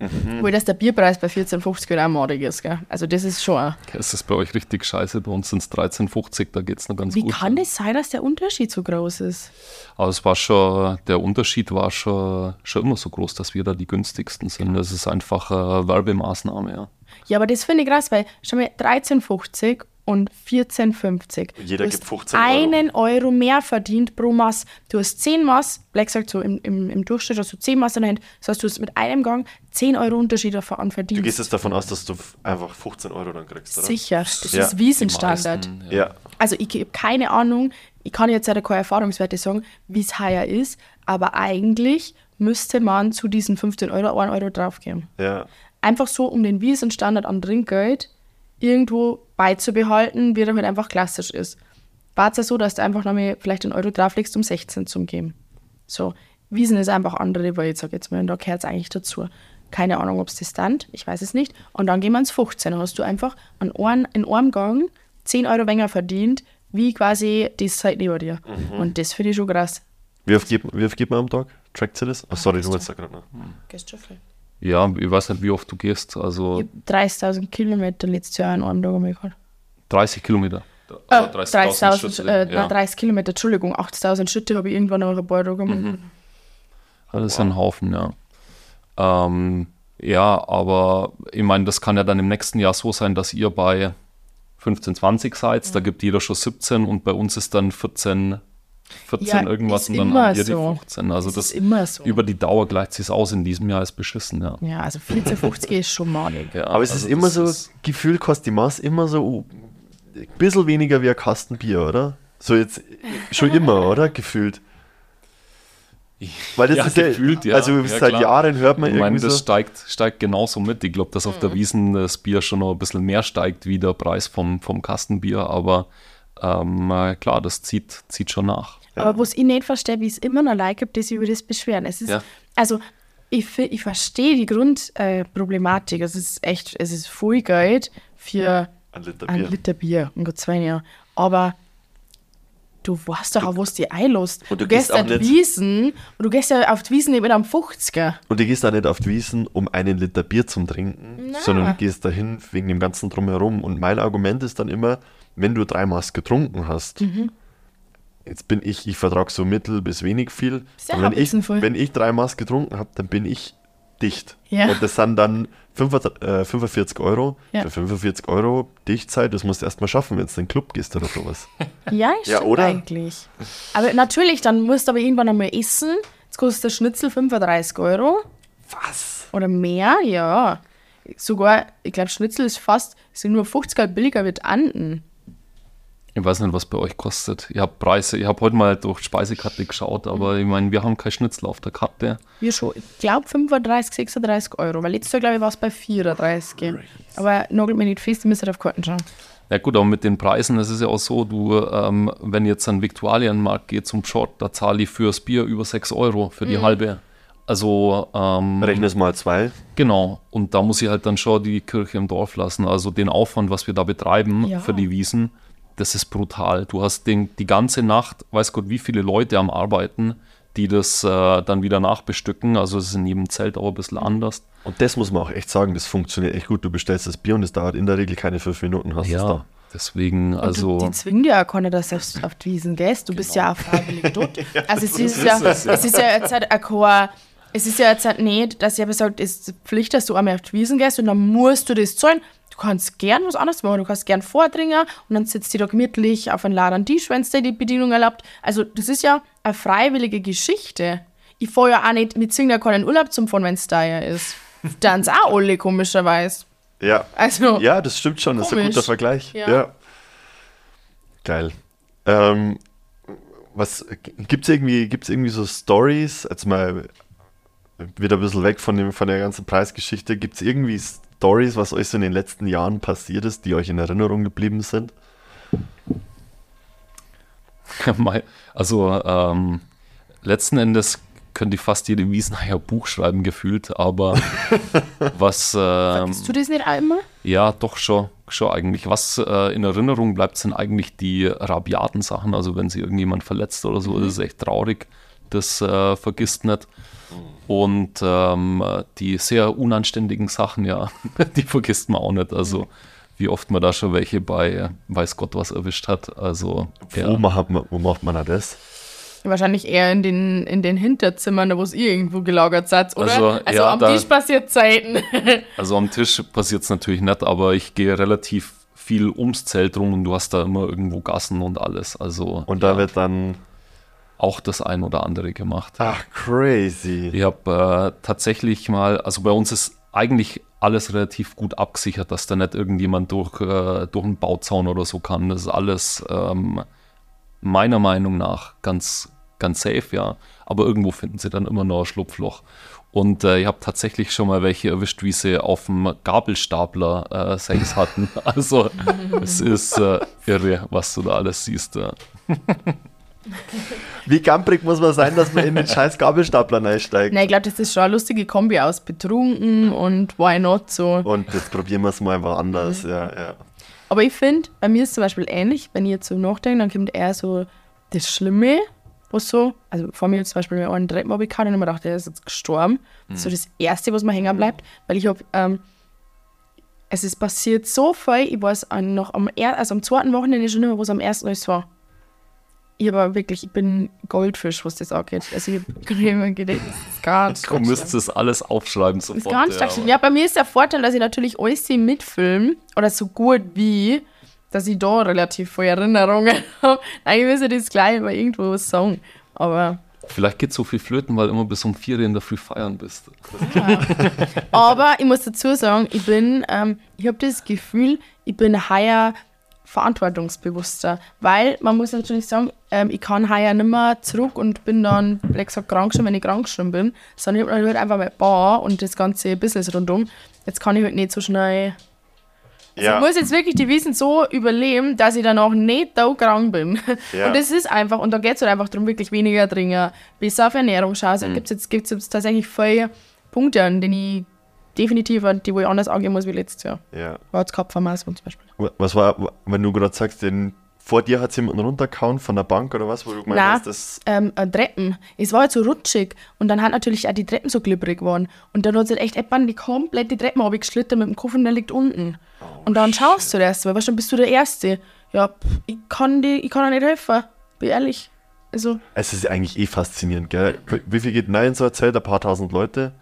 Obwohl, dass der Bierpreis bei 14,50 Euro auch madig ist, gell? Also das ist schon. auch- Es ist bei euch richtig scheiße, bei uns sind es 13,50, da geht es noch ganz Wie gut. kann das sein, dass der Unterschied so groß ist? Aber es war schon, der Unterschied war schon, schon immer so groß, dass wir da die günstigsten sind. Das ist einfach eine Werbemaßnahme, ja. Ja, aber das finde ich krass, weil schon mal 13,50 und 14,50. Jeder du gibt hast 15 Euro. einen Euro mehr verdient pro Mass. Du hast 10 Mass, Black sagt so im, im, im Durchschnitt hast du 10 Mass in der Hand. Das heißt, du hast mit einem Gang 10 Euro Unterschied davon Du verdient. gehst jetzt davon aus, dass du einfach 15 Euro dann kriegst, oder? Sicher, das Ja, ist Wiesenstandard. Meisten, Ja. Also ich habe keine Ahnung, ich kann jetzt leider keine Erfahrungswerte sagen, wie es heuer ist, aber eigentlich müsste man zu diesen 15 Euro 1 Euro draufgeben. Ja. Einfach so, um den Wiesenstandard an Trinkgeld irgendwo beizubehalten, wie er halt einfach klassisch ist. War es ja so, dass du einfach noch mal vielleicht einen Euro drauflegst, um 16 zu geben. So, Wiesen ist einfach andere, weil ich sage jetzt mal, und da gehört es eigentlich dazu. Keine Ahnung, ob es das stand, ich weiß es nicht. Und dann gehen wir ins 15. Dann hast du einfach an einem, in einem Gang 10 Euro weniger verdient, wie quasi die Zeit neben dir. Und das finde ich schon krass. Wie oft gibt, wie oft gibt man am Tag? Trackt sie das? Oh, sorry, du wolltest da gerade noch. Gehst schon viel. Ja, ich weiß nicht, wie oft du gehst. Also Ich habe 30.000 Kilometer letztes Jahr in einem Tag einmal gehabt. 30 Kilometer. Äh, Also 30.000, Schritte, äh, ja. nein, 30 Kilometer, Entschuldigung, 80.000 Schritte habe ich irgendwann noch ein paar Tage gemacht. Das ist ein Haufen, ja. Ähm, ja, aber ich meine, das kann ja dann im nächsten Jahr so sein, dass ihr bei 15, 20 seid, da gibt jeder schon 17 und bei uns ist dann 14, 14 Ja, irgendwas ist und dann immer habt ihr die so. 15. Also Das das, ist immer so. über die Dauer gleicht sich aus in diesem Jahr ist beschissen, ja. Ja, also 14,50 ist schon malig. ja Aber es also ist immer das so, ist- Gefühl kostet die Maß immer so oh, ein bisschen weniger wie ein Kasten Bier, oder? So jetzt schon immer, oder? Gefühlt. Weil das Ja, ist ja, gefühlt, ja. also Ja, seit klar. Jahren hört man Ich meine, irgendwie das so. steigt, steigt genauso mit. Ich glaube, dass auf der Wiesen das Bier schon noch ein bisschen mehr steigt wie der Preis vom, vom Kastenbier, aber ähm, äh, klar, das zieht, zieht schon nach. Aber was ich nicht verstehe, wie es immer noch Leute gibt, die sich über das beschweren. Es ist, Ja. also, ich, ich verstehe die Grundproblematik. Äh, es ist echt, es ist voll Geld für Ein Liter ein Bier. Liter Bier, um Gottes Willen, ja. Aber du weißt doch auch, wo es dir einlässt. Und du du gehst gehst auch auf die Wiesen und du gehst ja auf die Wiesen eben am 50er. Und du gehst da nicht auf die Wiesen, um einen Liter Bier zum Trinken, Na. sondern du gehst dahin wegen dem ganzen Drumherum. Und mein Argument ist dann immer, wenn du drei Maß getrunken hast, Mhm. jetzt bin ich, ich vertrage so mittel bis wenig viel. Und wenn, ich, wenn ich drei Maß getrunken habe, dann bin ich dicht. Ja. Und das sind dann 45, äh, 45 Euro. Ja. Für 45 Euro Dichtzeit, das musst du erst mal schaffen, wenn du in den Club gehst oder sowas. Ja, Ja, oder? eigentlich. Aber natürlich, dann musst du aber irgendwann einmal essen. Jetzt kostet der Schnitzel 35 Euro. Was? Oder mehr, ja. Sogar, ich glaube, Schnitzel ist fast, sind nur 50 Euro billiger wie die Anden. Ich weiß nicht, was bei euch kostet. Ich habe Preise, ich habe heute mal durch Speisekarte geschaut, aber ich meine, wir haben kein Schnitzel auf der Karte. Wir schon, ich glaube 35, 36 Euro. Weil letztes Jahr, glaube ich, war es bei 34. Aber nagelt mich nicht fest, ihr müsst auf Karten schauen. Ja gut, aber mit den Preisen, das ist ja auch so, du, ähm, wenn jetzt an Viktualienmarkt geht zum Short, da zahle ich fürs Bier über 6 Euro für Mhm. die halbe. Also, ähm, Rechne es mal zwei. genau. Und da muss ich halt dann schon die Kirche im Dorf lassen. Also den Aufwand, was wir da betreiben Ja. für die Wiesen, das ist brutal. Du hast den, die ganze Nacht, weiß Gott, wie viele Leute am Arbeiten, die das äh, dann wieder nachbestücken. Also es ist in jedem Zelt auch ein bisschen anders. Und das muss man auch echt sagen, das funktioniert echt gut. Du bestellst das Bier und es dauert in der Regel keine fünf Minuten, hast es da. deswegen, Und also... du, die zwingen dir ja keiner, dass du auf, auf die Wiesen gehst. Du bist ja auch freiwillig dort. Also es ist, ja, es, ja. es ist ja jetzt halt ein kein- es ist ja jetzt halt nicht, dass ich aber sagt, es ist Pflicht, dass du einmal auf die Wiesen gehst und dann musst du das zahlen. Du kannst gern was anderes machen. Du kannst gern vordringen und dann sitzt du da gemütlich auf einem leeren Tisch, wenn es dir die Bedienung erlaubt. Also das ist ja eine freiwillige Geschichte. Ich fahre ja auch nicht, mit zwingen ja keinen Urlaub zum Fahren, wenn es da ja ist. Dann ist auch alle komischerweise. Ja. Also, Ja, das stimmt schon, das ist ein Komisch. guter Vergleich. Ja. Ja. Geil. Ähm, was gibt's irgendwie, gibt's irgendwie so Stories, jetzt mal wieder ein bisschen weg von, dem, von der ganzen Preisgeschichte, gibt es irgendwie Stories, was euch so in den letzten Jahren passiert ist, die euch in Erinnerung geblieben sind? Also ähm, letzten Endes könnte ich fast jede Wiesenheier Buch schreiben gefühlt, aber was ähm, Vergisst du das nicht immer? ja doch schon, schon eigentlich. Was äh, in Erinnerung bleibt, sind eigentlich die rabiaten Sachen. Also wenn sie irgendjemand verletzt oder so, das ist echt traurig. Das äh, vergisst nicht. Und ähm, die sehr unanständigen Sachen, ja, die vergisst man auch nicht. Also wie oft man da schon welche bei weiß Gott was erwischt hat. Also ja. Wo, macht man, wo macht man da das? Wahrscheinlich eher in den, in den Hinterzimmern, wo es irgendwo gelagert seid, oder? Also, Also, ja, am da- Tisch passiert Zeiten. Also am Tisch passiert es natürlich nicht, aber ich gehe relativ viel ums Zelt rum und du hast da immer irgendwo Gassen und alles. Also Und da ja, wird dann. Auch das ein oder andere gemacht. Ach, crazy. Ich habe äh, tatsächlich mal, also bei uns ist eigentlich alles relativ gut abgesichert, dass da nicht irgendjemand durch, äh, durch einen Bauzaun oder so kann. Das ist alles ähm, meiner Meinung nach ganz, ganz safe, ja. Aber irgendwo finden sie dann immer noch ein Schlupfloch. Und äh, ich habe tatsächlich schon mal welche erwischt, wie sie auf dem Gabelstapler äh, Sex hatten. Also es ist äh, irre, was du da alles siehst. Ja. Wie gamprig muss man sein, dass man in den scheiß Gabelstapler einsteigt? Nein, ich glaube, das ist schon eine lustige Kombi aus betrunken und why not so. Und jetzt probieren wir es mal woanders. Ja, ja. Aber ich finde, bei mir ist zum Beispiel ähnlich, wenn ich jetzt so nachdenke, dann kommt eher so das Schlimme, was so, also vor mir zum Beispiel einen Treppenabend gehabt und ich mir gedacht, der ist jetzt gestorben. Das ist so das Erste, was mir hängen bleibt, weil ich habe, ähm, es ist passiert so viel, ich weiß noch am, er also am zweiten Wochenende schon mehr, was am ersten alles war. Ich aber wirklich, ich bin Goldfisch, was das angeht. Also ich habe immer gedacht, das ist ganz, Du ganz schlimm. müsstest das alles aufschreiben Das ist sofort. ganz stark. Ja, bei mir ist der Vorteil, dass ich natürlich alles mitfilme oder so gut wie, dass ich da relativ viele Erinnerungen habe. Eigentlich müsste ich das gleich mal irgendwo sagen. Aber, Vielleicht geht so viel flöten, weil immer bis um vier in der Früh feiern bist. aber ich muss dazu sagen, ich bin, ähm, ich habe das Gefühl, ich bin heuer verantwortungsbewusster, weil man muss natürlich sagen, ähm, ich kann heuer nicht mehr zurück und bin dann, wie gesagt, krank schon, wenn ich krank schon bin, sondern ich habe halt einfach mal Bar und das ganze Business rundum. Jetzt kann ich halt nicht so schnell Also Ich muss jetzt wirklich die Wiesen so überleben, dass ich danach nicht da krank bin. Ja. Und das ist einfach, und da geht es halt einfach darum, wirklich weniger trinken, besser auf Ernährung schauen. Also gibt es jetzt, gibt's jetzt tatsächlich viele Punkte, an denen ich definitiv, an die wo ich anders angehen muss wie letztes Jahr. ja. War jetzt Kopfvermaßung zum Beispiel. Was war, wenn du gerade sagst, den, vor dir hat jemand runtergehauen von der Bank oder was, wo du gemeint Nein, hast, das. ähm, äh, Treppen. Es war halt so rutschig und dann hat natürlich auch die Treppen so glibberig geworden. Und dann hat sich echt jemand die komplette Treppen geschlittert mit dem Koffer und der liegt unten. und dann schaust du das, weil dann bist du der Erste. Ja, pff, ich kann dir ich kann dir nicht helfen. Bin ehrlich. Also, Es ist eigentlich eh faszinierend, gell? Wie viel geht nein in so ein Zelt? Ein paar tausend Leute?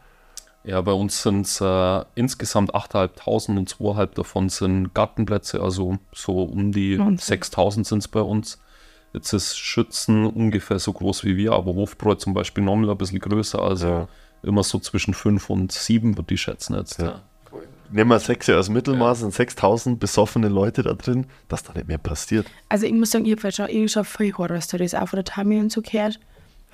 Ja, bei uns sind es äh, insgesamt 8.500 und 2.500 davon sind Gartenplätze, also so um die Wahnsinn. 6.000 sind es bei uns. Jetzt ist Schützen ungefähr so groß wie wir, aber Hofbräu zum Beispiel nochmal ein bisschen größer, also Ja. immer so zwischen 5 und 7 würde ich schätzen jetzt. Ja. Ja. Nehmen wir sechs als Mittelmaß, sind 6000 besoffene Leute da drin, dass da nicht mehr passiert. also ich muss sagen, ich habe schon, ich hab schon viel Horror-Stories auch von der Tammy und so gehört.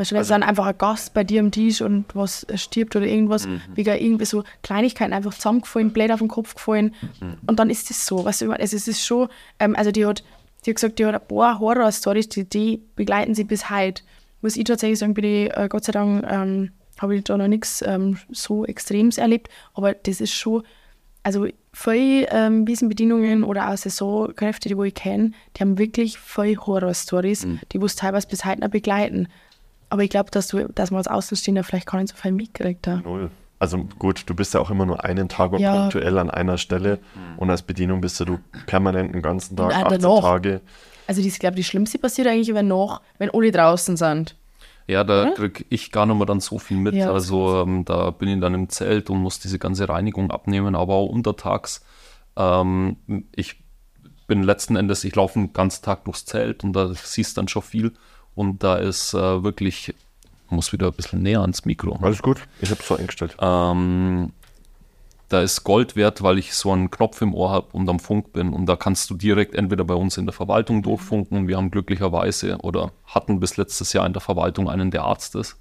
Weißt du, wenn Also dann einfach ein Gast bei dir am Tisch und was stirbt oder irgendwas, Mhm. wegen irgendwie so Kleinigkeiten einfach zusammengefallen, blöd auf den Kopf gefallen. Mhm. Und dann ist das so. Weißt du, also es ist schon, ähm, also die hat, die hat gesagt, die hat ein paar Horror-Stories, die, die begleiten sie bis heute. Muss ich tatsächlich sagen, bin ich, äh, Gott sei Dank, ähm, habe ich da noch nichts ähm, so Extremes erlebt. Aber das ist schon, also viele ähm, Wiesenbedienungen oder auch Saisonkräfte, die wo ich kenne, die haben wirklich viele Horror-Stories, die wo es teilweise bis heute noch begleiten. Aber ich glaube, dass, du, dass man als Außenstehender vielleicht gar nicht so viel mitkriegt. Da. Null. Also gut, du bist ja auch immer nur einen Tag und Ja. punktuell an einer Stelle und als Bedienung bist ja du permanent den ganzen Tag, Ja, 18 danach. Tage. Also ich glaube, die Schlimmste passiert eigentlich, wenn noch, wenn alle draußen sind. Ja, da Oder? krieg ich gar nicht mehr dann so viel mit. Ja. Also ähm, da bin ich dann im Zelt und muss diese ganze Reinigung abnehmen, aber auch untertags. Ähm, ich bin letzten Endes, ich laufe den ganzen Tag durchs Zelt und da siehst dann schon viel. Und da ist äh, wirklich, muss wieder ein bisschen näher ans Mikro. Alles gut, ich habe so eingestellt. Ähm, da ist Gold wert, weil ich so einen Knopf im Ohr habe und am Funk bin. Und da kannst du direkt entweder bei uns in der Verwaltung durchfunken. Und wir haben glücklicherweise oder hatten bis letztes Jahr in der Verwaltung einen, der Arzt ist.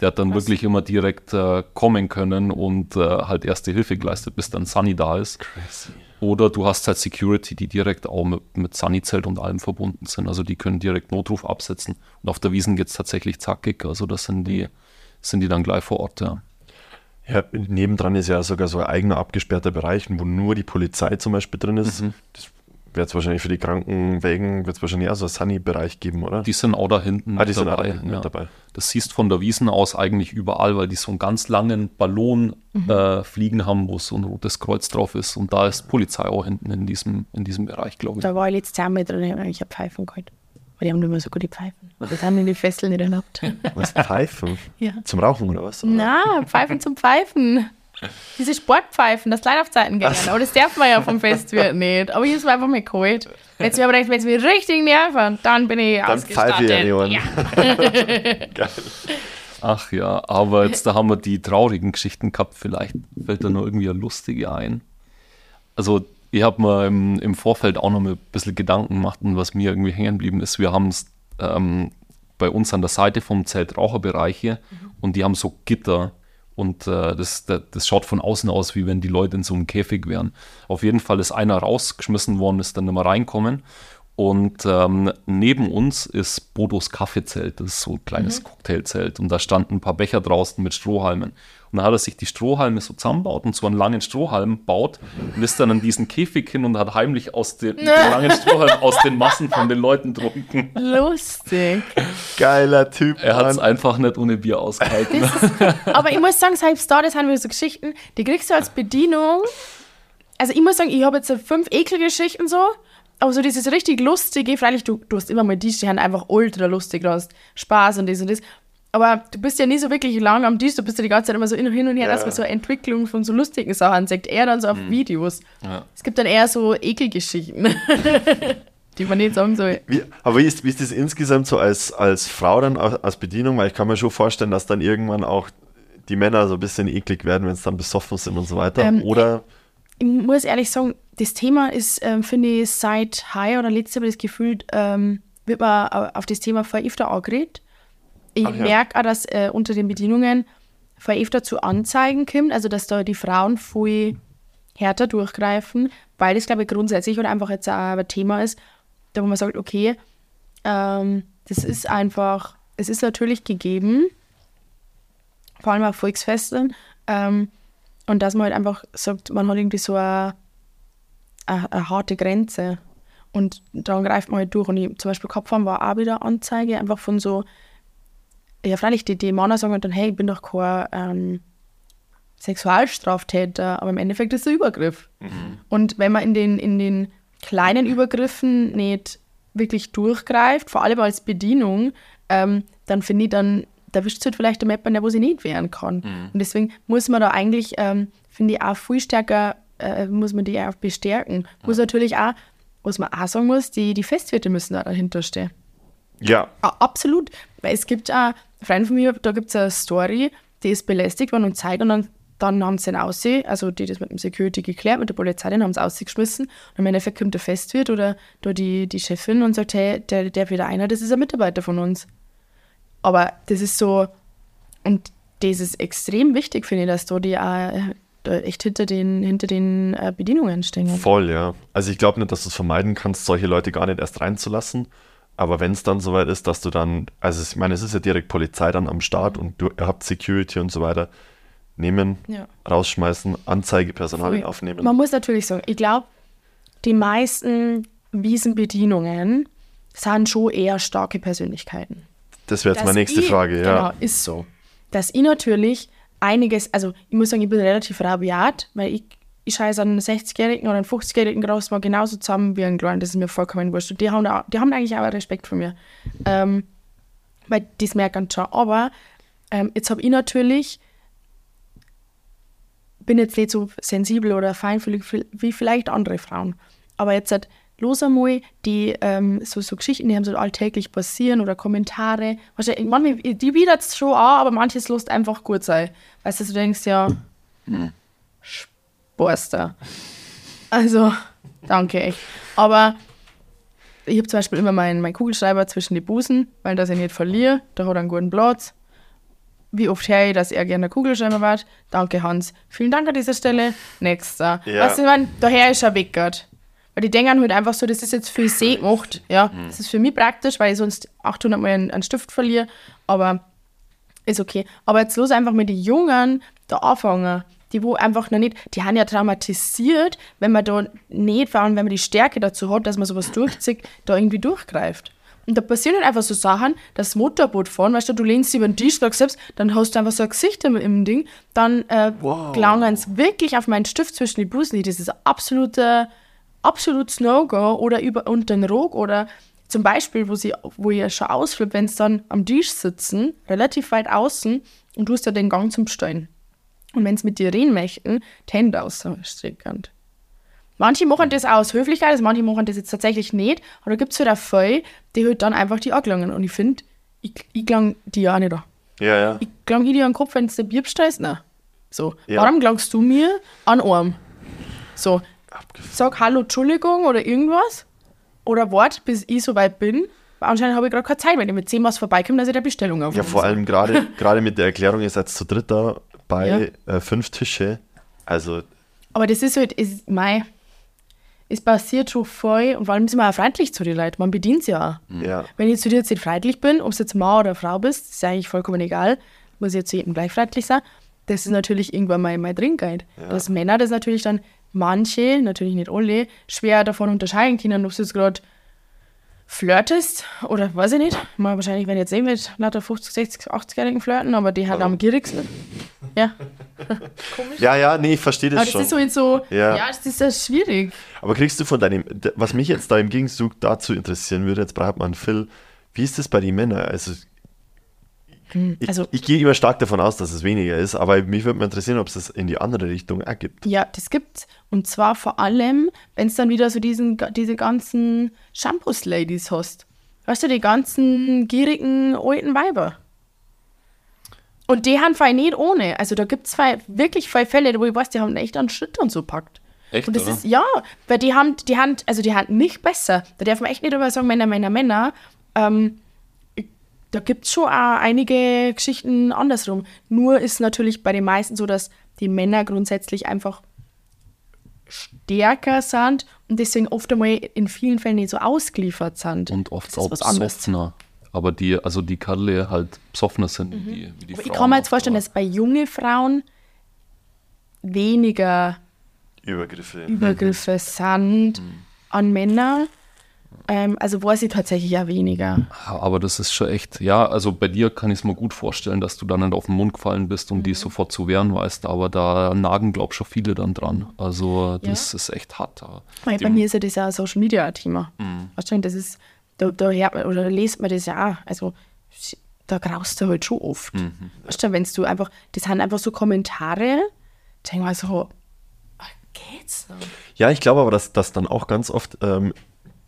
Der hat dann wirklich immer direkt äh, kommen können und äh, halt erste Hilfe geleistet, bis dann Sunny da ist. Crazy. Oder du hast halt Security, die direkt auch mit, mit Sunny-Zelt und allem verbunden sind. Also die können direkt Notruf absetzen. Und auf der Wiesen geht es tatsächlich zackig. Also das sind die, sind die dann gleich vor Ort, ja. Ja, nebendran ist ja sogar so ein eigener abgesperrter Bereich, wo nur die Polizei zum Beispiel drin ist. Mhm. Das wird es wahrscheinlich für die Krankenwägen, wird es wahrscheinlich auch so einen Sunny-Bereich geben, oder? Die sind auch da hinten ah, die mit sind dabei. auch mit ja. dabei. Das siehst von der Wiesen aus eigentlich überall, weil die so einen ganz langen Ballon äh, fliegen haben, wo so ein rotes Kreuz drauf ist. Und da ist Polizei auch hinten in diesem, in diesem Bereich, glaube ich. Da war ich letztes Jahr mit drin, ich habe Pfeifen geholt. Weil die haben nicht mehr so gute Pfeifen. Das haben in die Fesseln nicht erlaubt. Was, Pfeifen? ja. Zum Rauchen oder was? Na, Pfeifen zum Pfeifen. Diese Sportpfeifen, das Leid auf Zeiten gehen. Aber das darf man ja vom Festival nicht. Aber ich habe es mir einfach mal geholt. Es mir aber wenn es mir richtig nerven, dann bin ich Dann pfeife ich ja. Geil. Ach ja, aber jetzt da haben wir die traurigen Geschichten gehabt. Vielleicht fällt da noch irgendwie eine lustige ein. Also, ich habe mir im, im Vorfeld auch noch mal ein bisschen Gedanken gemacht und was mir irgendwie hängen geblieben ist. Wir haben es ähm, bei uns an der Seite vom Zelt Raucherbereiche und die haben so Gitter und äh, das, das, das schaut von außen aus, wie wenn die Leute in so einem Käfig wären. Auf jeden Fall ist einer rausgeschmissen worden, ist dann nicht mehr reinkommen. Und ähm, neben uns ist Bodos Kaffeezelt, das ist so ein kleines Cocktailzelt. Und da standen ein paar Becher draußen mit Strohhalmen. Und dann hat er sich die Strohhalme so zusammenbaut und so einen langen Strohhalm baut und ist dann an diesen Käfig hin und hat heimlich aus den, den langen Strohhalm aus den Massen von den Leuten getrunken. Lustig. Geiler Typ. Er hat es einfach nicht ohne Bier ausgehalten. Aber ich muss sagen, selbst da, das sind wieder so Geschichten, die kriegst du als Bedienung. Also ich muss sagen, ich habe jetzt so fünf Ekelgeschichten so, aber so dieses richtig lustige, freilich, du, du hast immer mal die, die sind einfach ultra lustig, du hast Spaß und das und das. Aber du bist ja nie so wirklich lang am Tisch, du bist ja die ganze Zeit immer so hin und her, Ja. dass man so Entwicklung von so lustigen Sachen sagt. Eher dann so auf Videos. Ja. Es gibt dann eher so Ekelgeschichten, die man nicht sagen soll. Wie, aber wie ist, wie ist das insgesamt so als, als Frau dann als Bedienung? Weil ich kann mir schon vorstellen, dass dann irgendwann auch die Männer so ein bisschen eklig werden, wenn es dann besoffen sind und so weiter. Ähm, Oder ich muss ehrlich sagen, das Thema ist, ähm, finde ich, seit heuer oder letztes Jahr das Gefühl, ähm, wird man au- auf das Thema voll öfter angeredet. Ich ja. merke auch, dass äh, unter den Bedienungen voll öfter zu Anzeigen kommt, also dass da die Frauen viel härter durchgreifen, weil das, glaube ich, grundsätzlich oder einfach jetzt auch ein Thema ist, da wo man sagt, okay, ähm, das ist einfach, es ist natürlich gegeben, vor allem auf Volksfesten, ähm, und dass man halt einfach sagt, man hat irgendwie so eine, eine, eine harte Grenze. Und dann greift man halt durch. Und ich, zum Beispiel Kopfhören war auch wieder Anzeige, einfach von so, ja, freilich, die, die Männer sagen dann, hey, ich bin doch kein ähm, Sexualstraftäter, aber im Endeffekt ist es ein Übergriff. Und wenn man in den, in den kleinen Übergriffen nicht wirklich durchgreift, vor allem als Bedienung, ähm, dann finde ich, dann da wischt halt vielleicht der Mapper, der wo sie nicht wehren kann. Und deswegen muss man da eigentlich, ähm, finde ich, auch viel stärker, äh, muss man die auch bestärken. Muss natürlich auch, was man auch sagen muss, die, die Festwirte müssen da dahinter stehen. ja, absolut. Weil es gibt auch, Freund von mir, da gibt es eine Story, die ist belästigt worden und zeigt und dann, dann haben sie ihn aussehen, also die das mit dem Security geklärt, mit der Polizei, dann haben sie ausgeschmissen und im Endeffekt kommt der Festwirt oder da die, die Chefin und sagt, hey, der, der wieder einer, das ist ein Mitarbeiter von uns. Aber das ist so, und das ist extrem wichtig, finde ich, dass da die auch echt hinter den, hinter den äh, Bedienungen stehen. voll, ja. Also ich glaube nicht, dass du es vermeiden kannst, solche Leute gar nicht erst reinzulassen. Aber wenn es dann soweit ist, dass du dann, also ich meine, es ist ja direkt Polizei dann am Start und du, habt Security und so weiter, nehmen, Ja. rausschmeißen, Anzeigepersonal aufnehmen. Man muss natürlich sagen, ich glaube, die meisten Wiesenbedienungen sind schon eher starke Persönlichkeiten. das wäre jetzt Dass meine nächste ich- Frage, ja. Genau, ist so. Dass ich natürlich einiges, also ich muss sagen, ich bin relativ rabiat, weil ich, ich scheiße einen 60-Jährigen oder einen 50-Jährigen groß mal genauso zusammen wie einen Kleinen, das ist mir vollkommen wurscht. Und die haben, die haben eigentlich auch Respekt vor mir. Ähm, weil das merken schon. Aber ähm, jetzt habe ich natürlich, bin jetzt nicht so sensibel oder feinfühlig wie- vielleicht andere Frauen. Aber jetzt hat los einmal die ähm, so, so Geschichten, die haben so alltäglich passieren oder Kommentare. Manchmal, die widert es schon an, aber manches lässt einfach gut sein. Weißt du, du denkst ja, Sporster. Also, danke echt. Aber ich habe zum Beispiel immer meinen mein Kugelschreiber zwischen die Busen, weil das ich nicht verliere. Da hat er einen guten Platz. Wie oft höre ich, dass er gerne Kugelschreiber war? Danke, Hans. Vielen Dank an dieser Stelle. Nächster. Ja. Weißt du, ich mein, daher ist er weggert. Weil die denken halt einfach so, das ist jetzt für sie gemacht. Ja, das ist für mich praktisch, weil ich sonst 800 Mal einen, einen Stift verliere. Aber ist okay. Aber jetzt los einfach mit den Jungen da anfangen. Die, wo einfach noch nicht, die haben ja traumatisiert, wenn man da nicht, vor allem wenn man die Stärke dazu hat, dass man sowas durchzieht, da irgendwie durchgreift. Und da passieren halt einfach so Sachen, das Motorboot fahren, weißt du, du lehnst über den Tisch, sagst selbst, dann hast du einfach so ein Gesicht im, im Ding, dann äh, Wow. gelangen es wirklich auf meinen Stift zwischen die Busen. Das ist ein absoluter, absolutes No-Go oder über unter den Rog oder zum Beispiel, wo sie, wo ihr schon ausflippt, wenn sie dann am Tisch sitzen, relativ weit außen und du hast ja den Gang zum Steuern. Und wenn sie mit dir reden möchten, die Hände ausstrecken. Manche machen das aus Höflichkeit, also manche machen das jetzt tatsächlich nicht. Aber da gibt es halt auch viele, die halt dann einfach die angelangen. Und ich finde, ich, ich klang die ja auch nicht an. Ja, ja. Ich klang ich dir an den Kopf, wenn du der Bier? Nein. So, Ja. warum klangst du mir an Arm? So, sag Hallo, Entschuldigung oder irgendwas. Oder wart, bis ich soweit bin. Weil anscheinend habe ich gerade keine Zeit, wenn ich mit 10 was vorbeikomme, dass ich der Bestellung auf Ja, vor allem gerade gerade mit der Erklärung, ihr seid zu dritt da bei äh, fünf Tische. Also, Aber das ist halt, ist, mei, es passiert schon voll und vor allem sind wir auch freundlich zu den Leuten. Man bedient sie ja auch. ja. Wenn ich zu dir jetzt nicht freundlich bin, ob es jetzt Mann oder Frau bist, ist eigentlich vollkommen egal. Muss ich jetzt zu jedem gleich freundlich sein. Das ist natürlich irgendwann mal mein Trinkguide. Dass Männer das natürlich dann manche, natürlich nicht alle, schwer davon unterscheiden können, ob du jetzt gerade flirtest oder weiß ich nicht. Mal wahrscheinlich, wenn ich jetzt sehen mit lauter 50, 60, 80-Jährigen flirten, aber die halt am gierigsten. Ja. Ja, ja, nee, ich verstehe das Aber das schon. ist so, jetzt so Ja. ja. das ist ja schwierig. Aber kriegst du von deinem, was mich jetzt da im Gegenzug dazu interessieren würde, jetzt braucht man Phil, wie ist das bei den Männern? Also, ich, also- ich gehe immer stark davon aus, dass es weniger ist, aber mich würde mal interessieren, ob es das in die andere Richtung auch gibt. Ja, das gibt's. Und zwar vor allem, wenn es dann wieder so diesen, diese ganzen Shampoos-Ladies hast. Weißt du, die ganzen gierigen alten Weiber. Und die haben voll nicht ohne. Also da gibt es wirklich voll Fälle, wo ich weiß, die haben echt einen Schritt und so packt. Echt, Und das oder? ist, ja, weil die haben, die haben, also die haben nicht besser. Da darf man echt nicht über sagen, Männer, Männer, Männer. Ähm, da gibt es schon auch einige Geschichten andersrum. Nur ist natürlich bei den meisten so, dass die Männer grundsätzlich einfach stärker sind und deswegen oft einmal in vielen Fällen nicht so ausgeliefert sind. Und oft auch besoffener. Aber die, also die Kerle halt besoffener sind wie die, wie die Mhm. Aber Frauen. ich kann mir jetzt vorstellen, dass bei jungen Frauen weniger Übergriffe. Übergriffe sind Mhm. an Männer. Ähm, also weiß ich tatsächlich ja weniger. Aber das ist schon echt, ja, also bei dir kann ich es mir gut vorstellen, dass du dann nicht auf den Mund gefallen bist und Mhm. die sofort zu wehren weißt, aber da nagen, glaub ich, schon viele dann dran. Also das ist echt hart. Die- bei mir ist ja das ja ein Social Media Thema. Mhm. Weißt du, das ist, da, da hört man oder liest man das ja auch. Also da graust du halt schon oft. Mhm. Weißt du, wenn du einfach, das sind einfach so Kommentare, denk mal so, ah, geht's noch? Ja, ich glaube aber, dass, dass dann auch ganz oft ähm,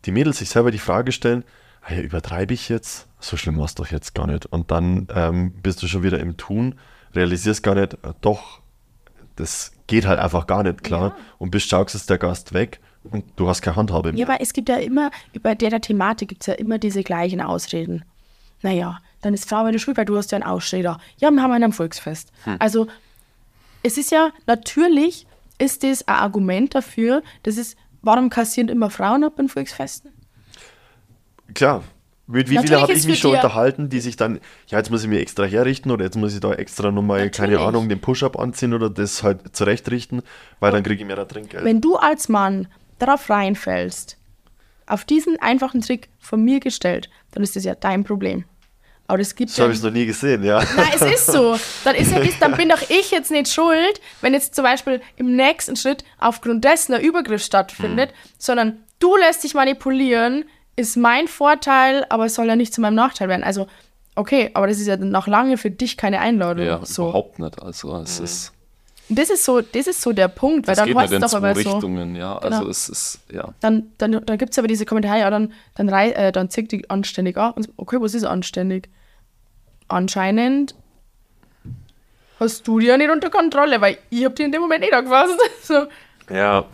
die Mädels sich selber die Frage stellen, hey, übertreibe ich jetzt? So schlimm war es doch jetzt gar nicht. Und dann ähm, bist du schon wieder im Tun, realisierst gar nicht, äh, doch, das geht halt einfach gar nicht klar. Und bist schaust ist der Gast weg und du hast keine Handhabe mehr. Ja, aber es gibt ja immer, über der, der Thematik gibt es ja immer diese gleichen Ausreden. Naja, dann ist Frau wieder schuld, weil du hast ja einen Ausstehender. Ja, wir haben einen am Volksfest. Also, es ist ja, natürlich ist das ein Argument dafür, das ist, warum kassieren immer Frauen ab in Volksfesten? Klar. Mit wie Natürlich viele habe ich mich schon dir- unterhalten, die sich dann, ja, jetzt muss ich mir extra herrichten oder jetzt muss ich da extra nochmal, keine. Ahnung, den Push-Up anziehen oder das halt zurechtrichten, weil dann kriege ich mehr Trinkgeld. Wenn du als Mann darauf reinfällst, auf diesen einfachen Trick von mir gestellt, dann ist das ja dein Problem. Aber das gibt so ja habe ich es noch nie gesehen, ja. Nein, es ist so. Dann, ist ja das, dann bin doch ich jetzt nicht schuld, wenn jetzt zum Beispiel im nächsten Schritt aufgrund dessen ein Übergriff stattfindet, sondern du lässt dich manipulieren, ist mein Vorteil, aber es soll ja nicht zu meinem Nachteil werden. Also, okay, aber das ist ja noch lange für dich keine Einladung. Ja, so. überhaupt nicht. Also es ist, Und Das ist so, das ist so der Punkt, weil es dann heißt es doch aber so. Richtungen, ja. Genau. Also es ist, ja. Dann, dann, dann gibt es aber diese Kommentare, ja, dann, dann, rei- äh, dann zieht die anständig an. Und okay, was ist anständig? Anscheinend hast du die ja nicht unter Kontrolle, weil ich hab die in dem Moment nicht angefasst. so. Ja,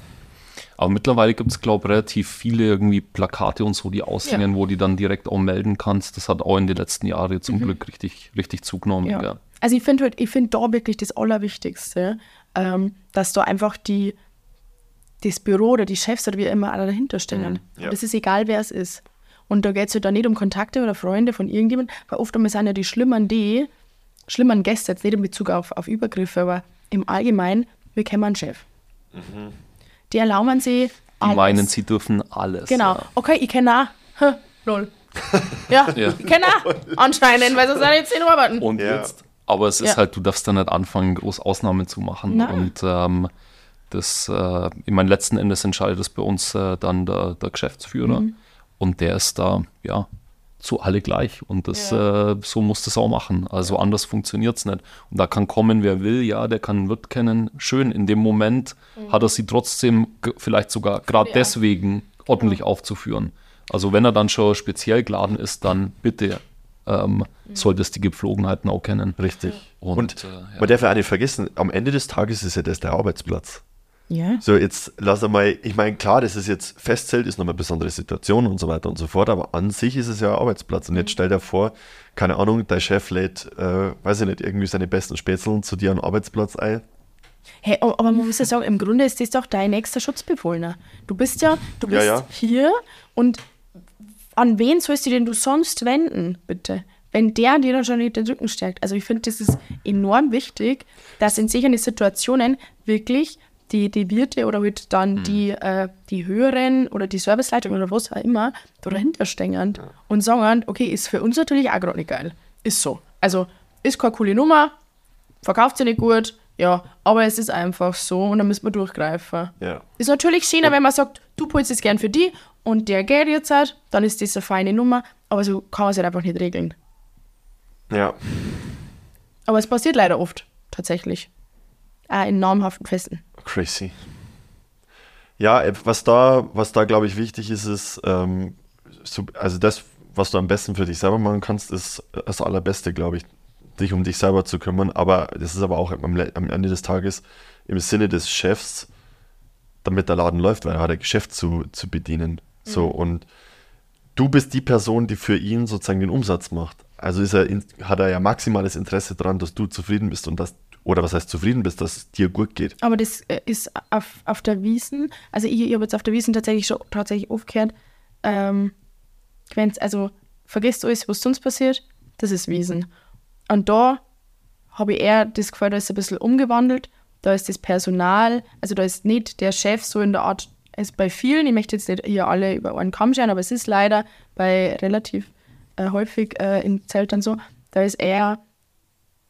Aber mittlerweile gibt es, glaube ich, relativ viele irgendwie Plakate und so, die aushängen, wo die dann direkt auch melden kannst. Das hat auch in den letzten Jahren zum Glück richtig, richtig zugenommen. Mhm. Ja. Ja. Also ich finde halt, ich finde da wirklich das Allerwichtigste, ähm, dass da einfach die das Büro oder die Chefs oder wie immer alle dahinter stehen. ja. Und es ist egal, wer es ist. Und da geht es halt dann nicht um Kontakte oder Freunde von irgendjemandem, weil oft sind ja die schlimmeren die, schlimmeren Gäste, jetzt nicht in Bezug auf, auf Übergriffe, aber im Allgemeinen, wir kennen einen Chef. Die erlauben sie Die alles. meinen, sie dürfen alles. Genau. Ja. Okay, ich kenne auch. Lol. ja, Ja. ich kenne auch. Anscheinend, weil sonst sind jetzt 10 Uhr arbeiten. Und Ja. jetzt, aber es ist Ja. halt, du darfst da nicht anfangen, groß Ausnahmen zu machen. Nein. Und ähm, das, äh, ich meine, letzten Endes entscheidet es bei uns äh, dann der, der Geschäftsführer. Mhm. Und der ist da, ja, zu alle gleich. Und das, äh, so muss das auch machen. Also anders funktioniert es nicht. Und da kann kommen, wer will, ja, der kann Wirt kennen. Schön, in dem Moment hat er sie trotzdem vielleicht sogar gerade Ja. deswegen ordentlich aufzuführen. Also wenn er dann schon speziell geladen ist, dann bitte ähm, solltest die Gepflogenheiten auch kennen. Richtig. Und, Und, äh, ja. man darf ja auch nicht vergessen, am Ende des Tages ist ja das der Arbeitsplatz. Ja. So, jetzt lass einmal, ich meine, klar, das ist jetzt Festzelt, ist nochmal eine besondere Situation und so weiter und so fort, aber an sich ist es ja ein Arbeitsplatz. Und jetzt stell dir vor, keine Ahnung, dein Chef lädt, äh, weiß ich nicht, irgendwie seine besten Spätzeln zu dir am Arbeitsplatz ein. Hey, aber man muss ja sagen, im Grunde ist das doch dein nächster Schutzbefohlener. Du bist ja, du Ja, bist ja. hier und an wen sollst du denn du sonst wenden, bitte? Wenn der dir dann schon nicht den Rücken stärkt. Also ich finde, das ist enorm wichtig, dass in solchen Situationen wirklich die, die Wirte oder halt dann die, äh, die höheren oder die Serviceleitung oder was auch immer da dahinter stehen und sagen, okay, ist für uns natürlich auch gerade nicht geil. Ist so. Also ist keine coole Nummer, verkauft sie nicht gut, ja, aber es ist einfach so und dann müssen wir durchgreifen. Ja. Ist natürlich schöner, wenn man sagt, du pulst es gern für die und der geht jetzt halt, dann ist das eine feine Nummer, aber so kann man es halt einfach nicht regeln. Ja. Aber es passiert leider oft, tatsächlich. Auch in namhaften Festen. Crazy. Ja, äh, was da, was da glaube ich wichtig ist, ist, ähm, so, also das, was du am besten für dich selber machen kannst, ist das Allerbeste, glaube ich, dich um dich selber zu kümmern. Aber das ist aber auch am, am Ende des Tages im Sinne des Chefs, damit der Laden läuft, weil er hat ein Geschäft zu, zu bedienen. So und du bist die Person, die für ihn sozusagen den Umsatz macht. Also ist er hat er ja maximales Interesse daran, dass du zufrieden bist und dass, oder was heißt zufrieden bist, dass es dir gut geht. Aber das äh, ist auf, auf der Wiesen, also ich, ich habe jetzt auf der Wiesen tatsächlich schon tatsächlich aufgehört, ähm, wenn's, also vergesst alles, was sonst passiert, das ist Wiesen. Und da habe ich eher das Gefühl, da ist ein bisschen umgewandelt. Da ist das Personal, also da ist nicht der Chef so in der Art, es bei vielen, ich möchte jetzt nicht hier alle über einen Kamm scheren, aber es ist leider bei relativ äh, häufig äh, in Zeltern so, da ist eher,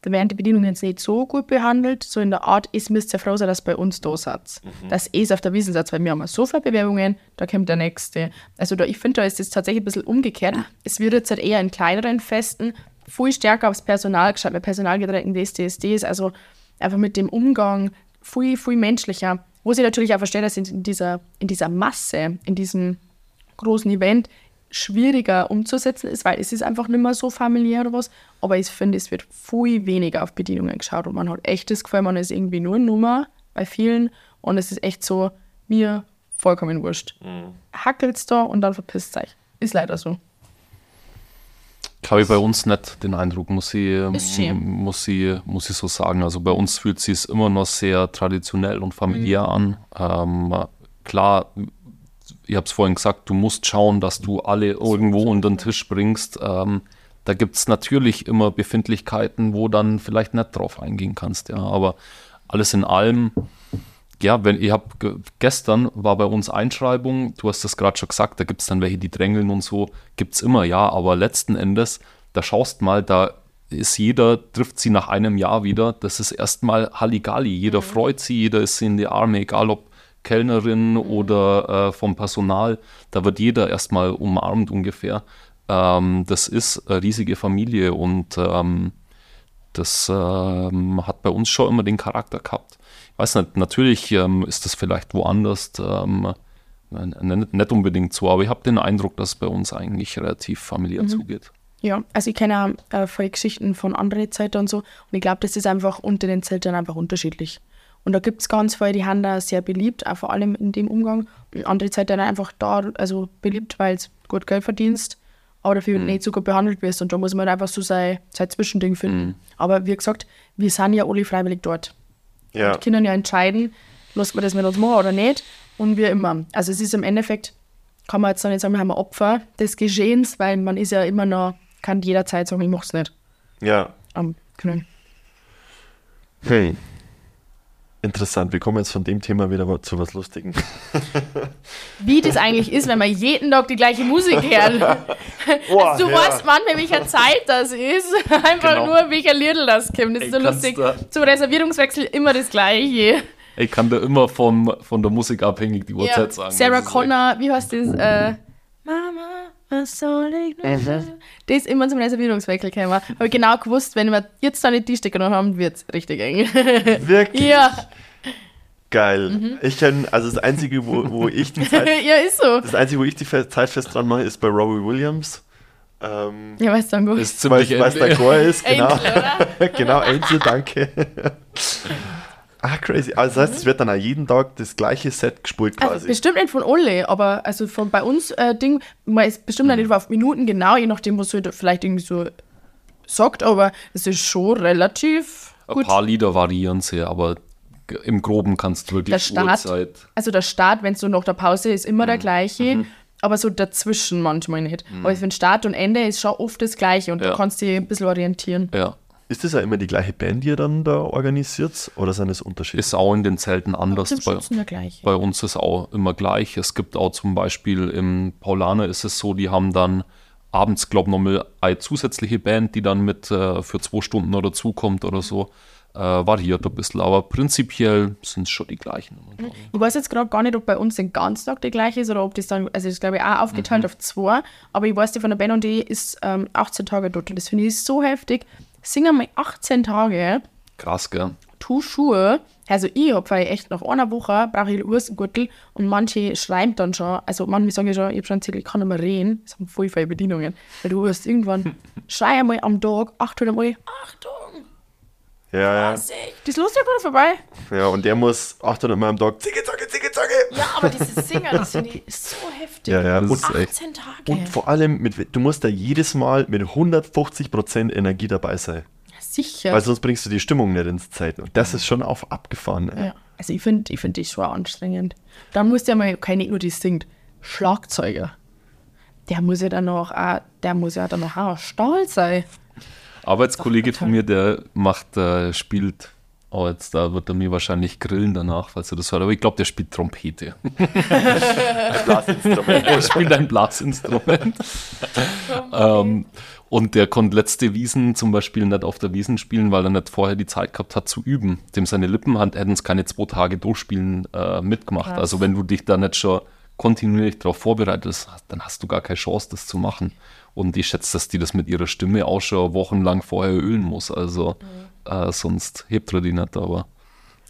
da werden die Bedienungen jetzt nicht so gut behandelt, so in der Art, es müsst ihr froh sein, dass bei uns da seid. Das ist auf der Wiesen seid, weil wir haben so viele Bewerbungen, da kommt der nächste. Also da, ich finde, da ist es tatsächlich ein bisschen umgekehrt. Es wird jetzt halt eher in kleineren Festen viel stärker aufs Personal geschaut, bei personalgedrängten DSDSDs, also einfach mit dem Umgang viel, viel menschlicher. Wo sie natürlich auch verstehe, dass in dieser, in dieser Masse, in diesem großen Event schwieriger umzusetzen ist, weil es ist einfach nicht mehr so familiär oder was. Aber ich finde, es wird viel weniger auf Bedienungen geschaut und man hat echt das Gefühl, man ist irgendwie nur eine Nummer bei vielen und es ist echt so, mir vollkommen wurscht. Hackelt's da und dann verpisst euch. Ist leider so. Habe ich bei uns nicht den Eindruck, muss ich, ähm, muss ich, muss ich so sagen. Also bei uns fühlt sich immer noch sehr traditionell und familiär an. Ähm, klar, ich habe es vorhin gesagt, du musst schauen, dass du alle irgendwo unter den Tisch bringst. Ähm, da gibt es natürlich immer Befindlichkeiten, wo dann vielleicht nicht drauf eingehen kannst. Ja, aber alles in allem, ja, wenn ich habe gestern war bei uns Einschreibung, du hast das gerade schon gesagt, da gibt es dann welche, die drängeln und so, gibt es immer, ja, aber letzten Endes, da schaust mal, da ist jeder, trifft sie nach einem Jahr wieder, das ist erstmal Halligalli, jeder freut sie, jeder ist in die Arme, egal ob Kellnerin oder äh, vom Personal, da wird jeder erstmal umarmt ungefähr. Ähm, das ist eine riesige Familie und ähm, das ähm, hat bei uns schon immer den Charakter gehabt. Ich weiß nicht, natürlich ähm, ist das vielleicht woanders ähm, nicht, nicht unbedingt so, aber ich habe den Eindruck, dass es bei uns eigentlich relativ familiär zugeht. Ja, also ich kenne auch äh, viele Geschichten von anderen Zeltern und so. Und ich glaube, das ist einfach unter den Zeltern einfach unterschiedlich. Und da gibt es ganz viele, die haben da sehr beliebt, auch vor allem in dem Umgang. Und andere Zelter einfach da, also beliebt, weil es gut Geld verdienst, aber dafür nicht so gut behandelt wirst. Und da muss man einfach so sein, sein Zwischending finden. Aber wie gesagt, wir sind ja alle freiwillig dort. Ja. Die können ja entscheiden, lässt man das mit uns machen oder nicht. Und wie immer. Also es ist im Endeffekt, kann man jetzt nicht sagen, wir haben ein Opfer des Geschehens, weil man ist ja immer noch, kann jederzeit sagen, ich mach's nicht. Ja. Am Knüllen. Hey. Interessant, wir kommen jetzt von dem Thema wieder zu was Lustigem. Wie das eigentlich ist, wenn man jeden Tag die gleiche Musik hört. Boah, du ja. weißt, wann, bei welcher Zeit das ist. Einfach Genau. nur, welcher Liedl das kommt. Das ist Ey, so lustig. Zum Reservierungswechsel immer das Gleiche. Ich kann da immer vom, von der Musik abhängig die Uhrzeit sagen. Sarah Connor, wie heißt das? Äh, Mama, Was soll ich noch? Das ist immer zum Reservierungswechsel gekommen. Habe ich genau gewusst, wenn wir jetzt da nicht die Stecker noch haben, wird es richtig eng. Wirklich? ja. Geil. Ich kenne, also das Einzige, wo, wo ich die Zeit, ja, ist so. das Einzige, wo ich die Zeit fest dran mache, ist bei Robbie Williams. Ähm, Ja, weißt du, dann gut. Ist weil ziemlich es der ähnlich. Chor ist, genau. Angel, oder? genau, Angel, danke. Ah, crazy. Also das heißt, es wird dann auch jeden Tag das gleiche Set gespielt Also quasi. bestimmt nicht von alle, aber also von bei uns äh, Ding, man ist bestimmt Mhm. nicht auf Minuten genau, je nachdem, was halt vielleicht irgendwie so sagt, aber es ist schon relativ Ein gut. paar Lieder variieren sehr, aber im Groben kannst du Der wirklich Start, Uhrzeit. also der Start, wenn es so nach der Pause ist, immer der Mhm. gleiche, aber so dazwischen manchmal nicht. Aber wenn Start und Ende ist schon oft das gleiche und Ja. du kannst dich ein bisschen orientieren. Ja, Ist das ja immer die gleiche Band, die ihr dann da organisiert? Oder sind es Unterschiede? ist auch in den Zelten anders. Bei, bei uns ist auch immer gleich. Es gibt auch zum Beispiel im Paulaner ist es so, die haben dann abends, glaube ich, nochmal eine zusätzliche Band, die dann mit äh, für zwei Stunden oder zukommt oder so. Äh, variiert ein bisschen, aber prinzipiell sind es schon die gleichen. Ich weiß jetzt gerade gar nicht, ob bei uns den ganzen Tag der gleiche ist oder ob das dann, also das ist glaube ich auch Mhm. aufgeteilt auf zwei, aber ich weiß, die von der Ben und die ist ähm, 18 Tage dort und das finde ich so heftig. Singen wir 18 Tage, Krass, gell? tu Schuhe, also ich habe echt nach einer Woche brauche ich einen Ursengürtel und manche schreiben dann schon, also manche sagen ja schon, ich habe schon erzählt, ich kann nicht mehr reden, das haben voll viele Bedienungen, weil du hast irgendwann, schrei einmal am Tag, 800 Mal, Achtung, Ja, ja. das ist lustig oder vorbei? Ja, und der muss 800 Mal am Tag zicke, zacke, zicke, zacke. Ja, aber dieses Singen, das finde ich so heftig. Ja, ja. Das Und, ist echt. 18 Tage. und vor allem, mit, du musst da jedes Mal mit 150% Energie dabei sein. Sicher. Weil sonst bringst du die Stimmung nicht ins Zelt. Und das ist schon auf abgefahren. ey. ja. Also ich finde ich find das schon anstrengend. Dann muss der mal, kein nicht nur die singt, Schlagzeuger. Der muss ja dann noch auch, der muss ja dann noch auch Stahl sein. Arbeitskollege von mir, der macht, äh, spielt, oh, jetzt da wird er mir wahrscheinlich grillen danach, falls er das hört, aber ich glaube, der spielt Trompete. Blasinstrument. er spielt ein Blasinstrument. ähm, und der konnte letzte Wiesen zum Beispiel nicht auf der Wiesen spielen, weil er nicht vorher die Zeit gehabt hat zu üben. Dem seine Lippen hat- hätten es keine zwei Tage durchspielen äh, mitgemacht. Krass. Also wenn du dich da nicht schon kontinuierlich darauf vorbereitest, dann hast du gar keine Chance, das zu machen. Und ich schätze, dass die das mit ihrer Stimme auch schon wochenlang vorher ölen muss. Also äh, sonst hebt er die nicht, aber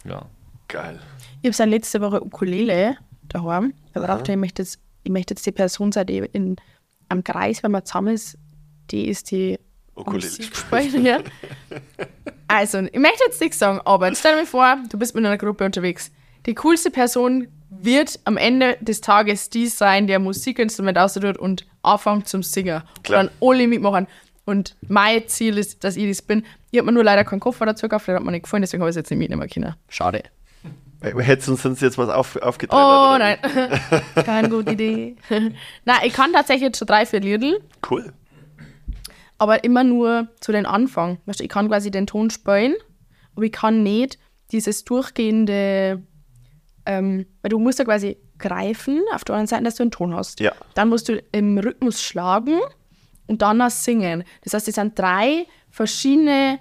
ja. Geil. Ich habe seit letzte Woche Ukulele daheim. Ich habe gedacht, ich möchte, jetzt, ich möchte jetzt die Person sein, die in, am Kreis, wenn man zusammen ist, die ist die Ukulele ja. Also, ich möchte jetzt nichts sagen, aber jetzt stell dir vor, du bist mit einer Gruppe unterwegs. Die coolste Person wird am Ende des Tages die sein, der ein Musikinstrument ausdrückt und anfängt zum Singen. Klar. Und dann alle mitmachen. Und mein Ziel ist, dass ich das bin. Ich habe mir nur leider keinen Koffer dazu gekauft, der hat mir nicht gefallen, deswegen habe ich es jetzt nicht mitnehmen können. Schade. Äh, Hättest du uns jetzt was auf, aufgetragen? Oh nein, keine gute Idee. nein, ich kann tatsächlich jetzt schon drei, vier Liedl, Cool. aber immer nur zu den Anfang. Weißt du, ich kann quasi den Ton spielen, aber ich kann nicht dieses durchgehende, ähm, weil du musst ja quasi greifen auf der anderen Seite, dass du einen Ton hast. Ja. Dann musst du im Rhythmus schlagen und dann auch singen. Das heißt, es sind drei verschiedene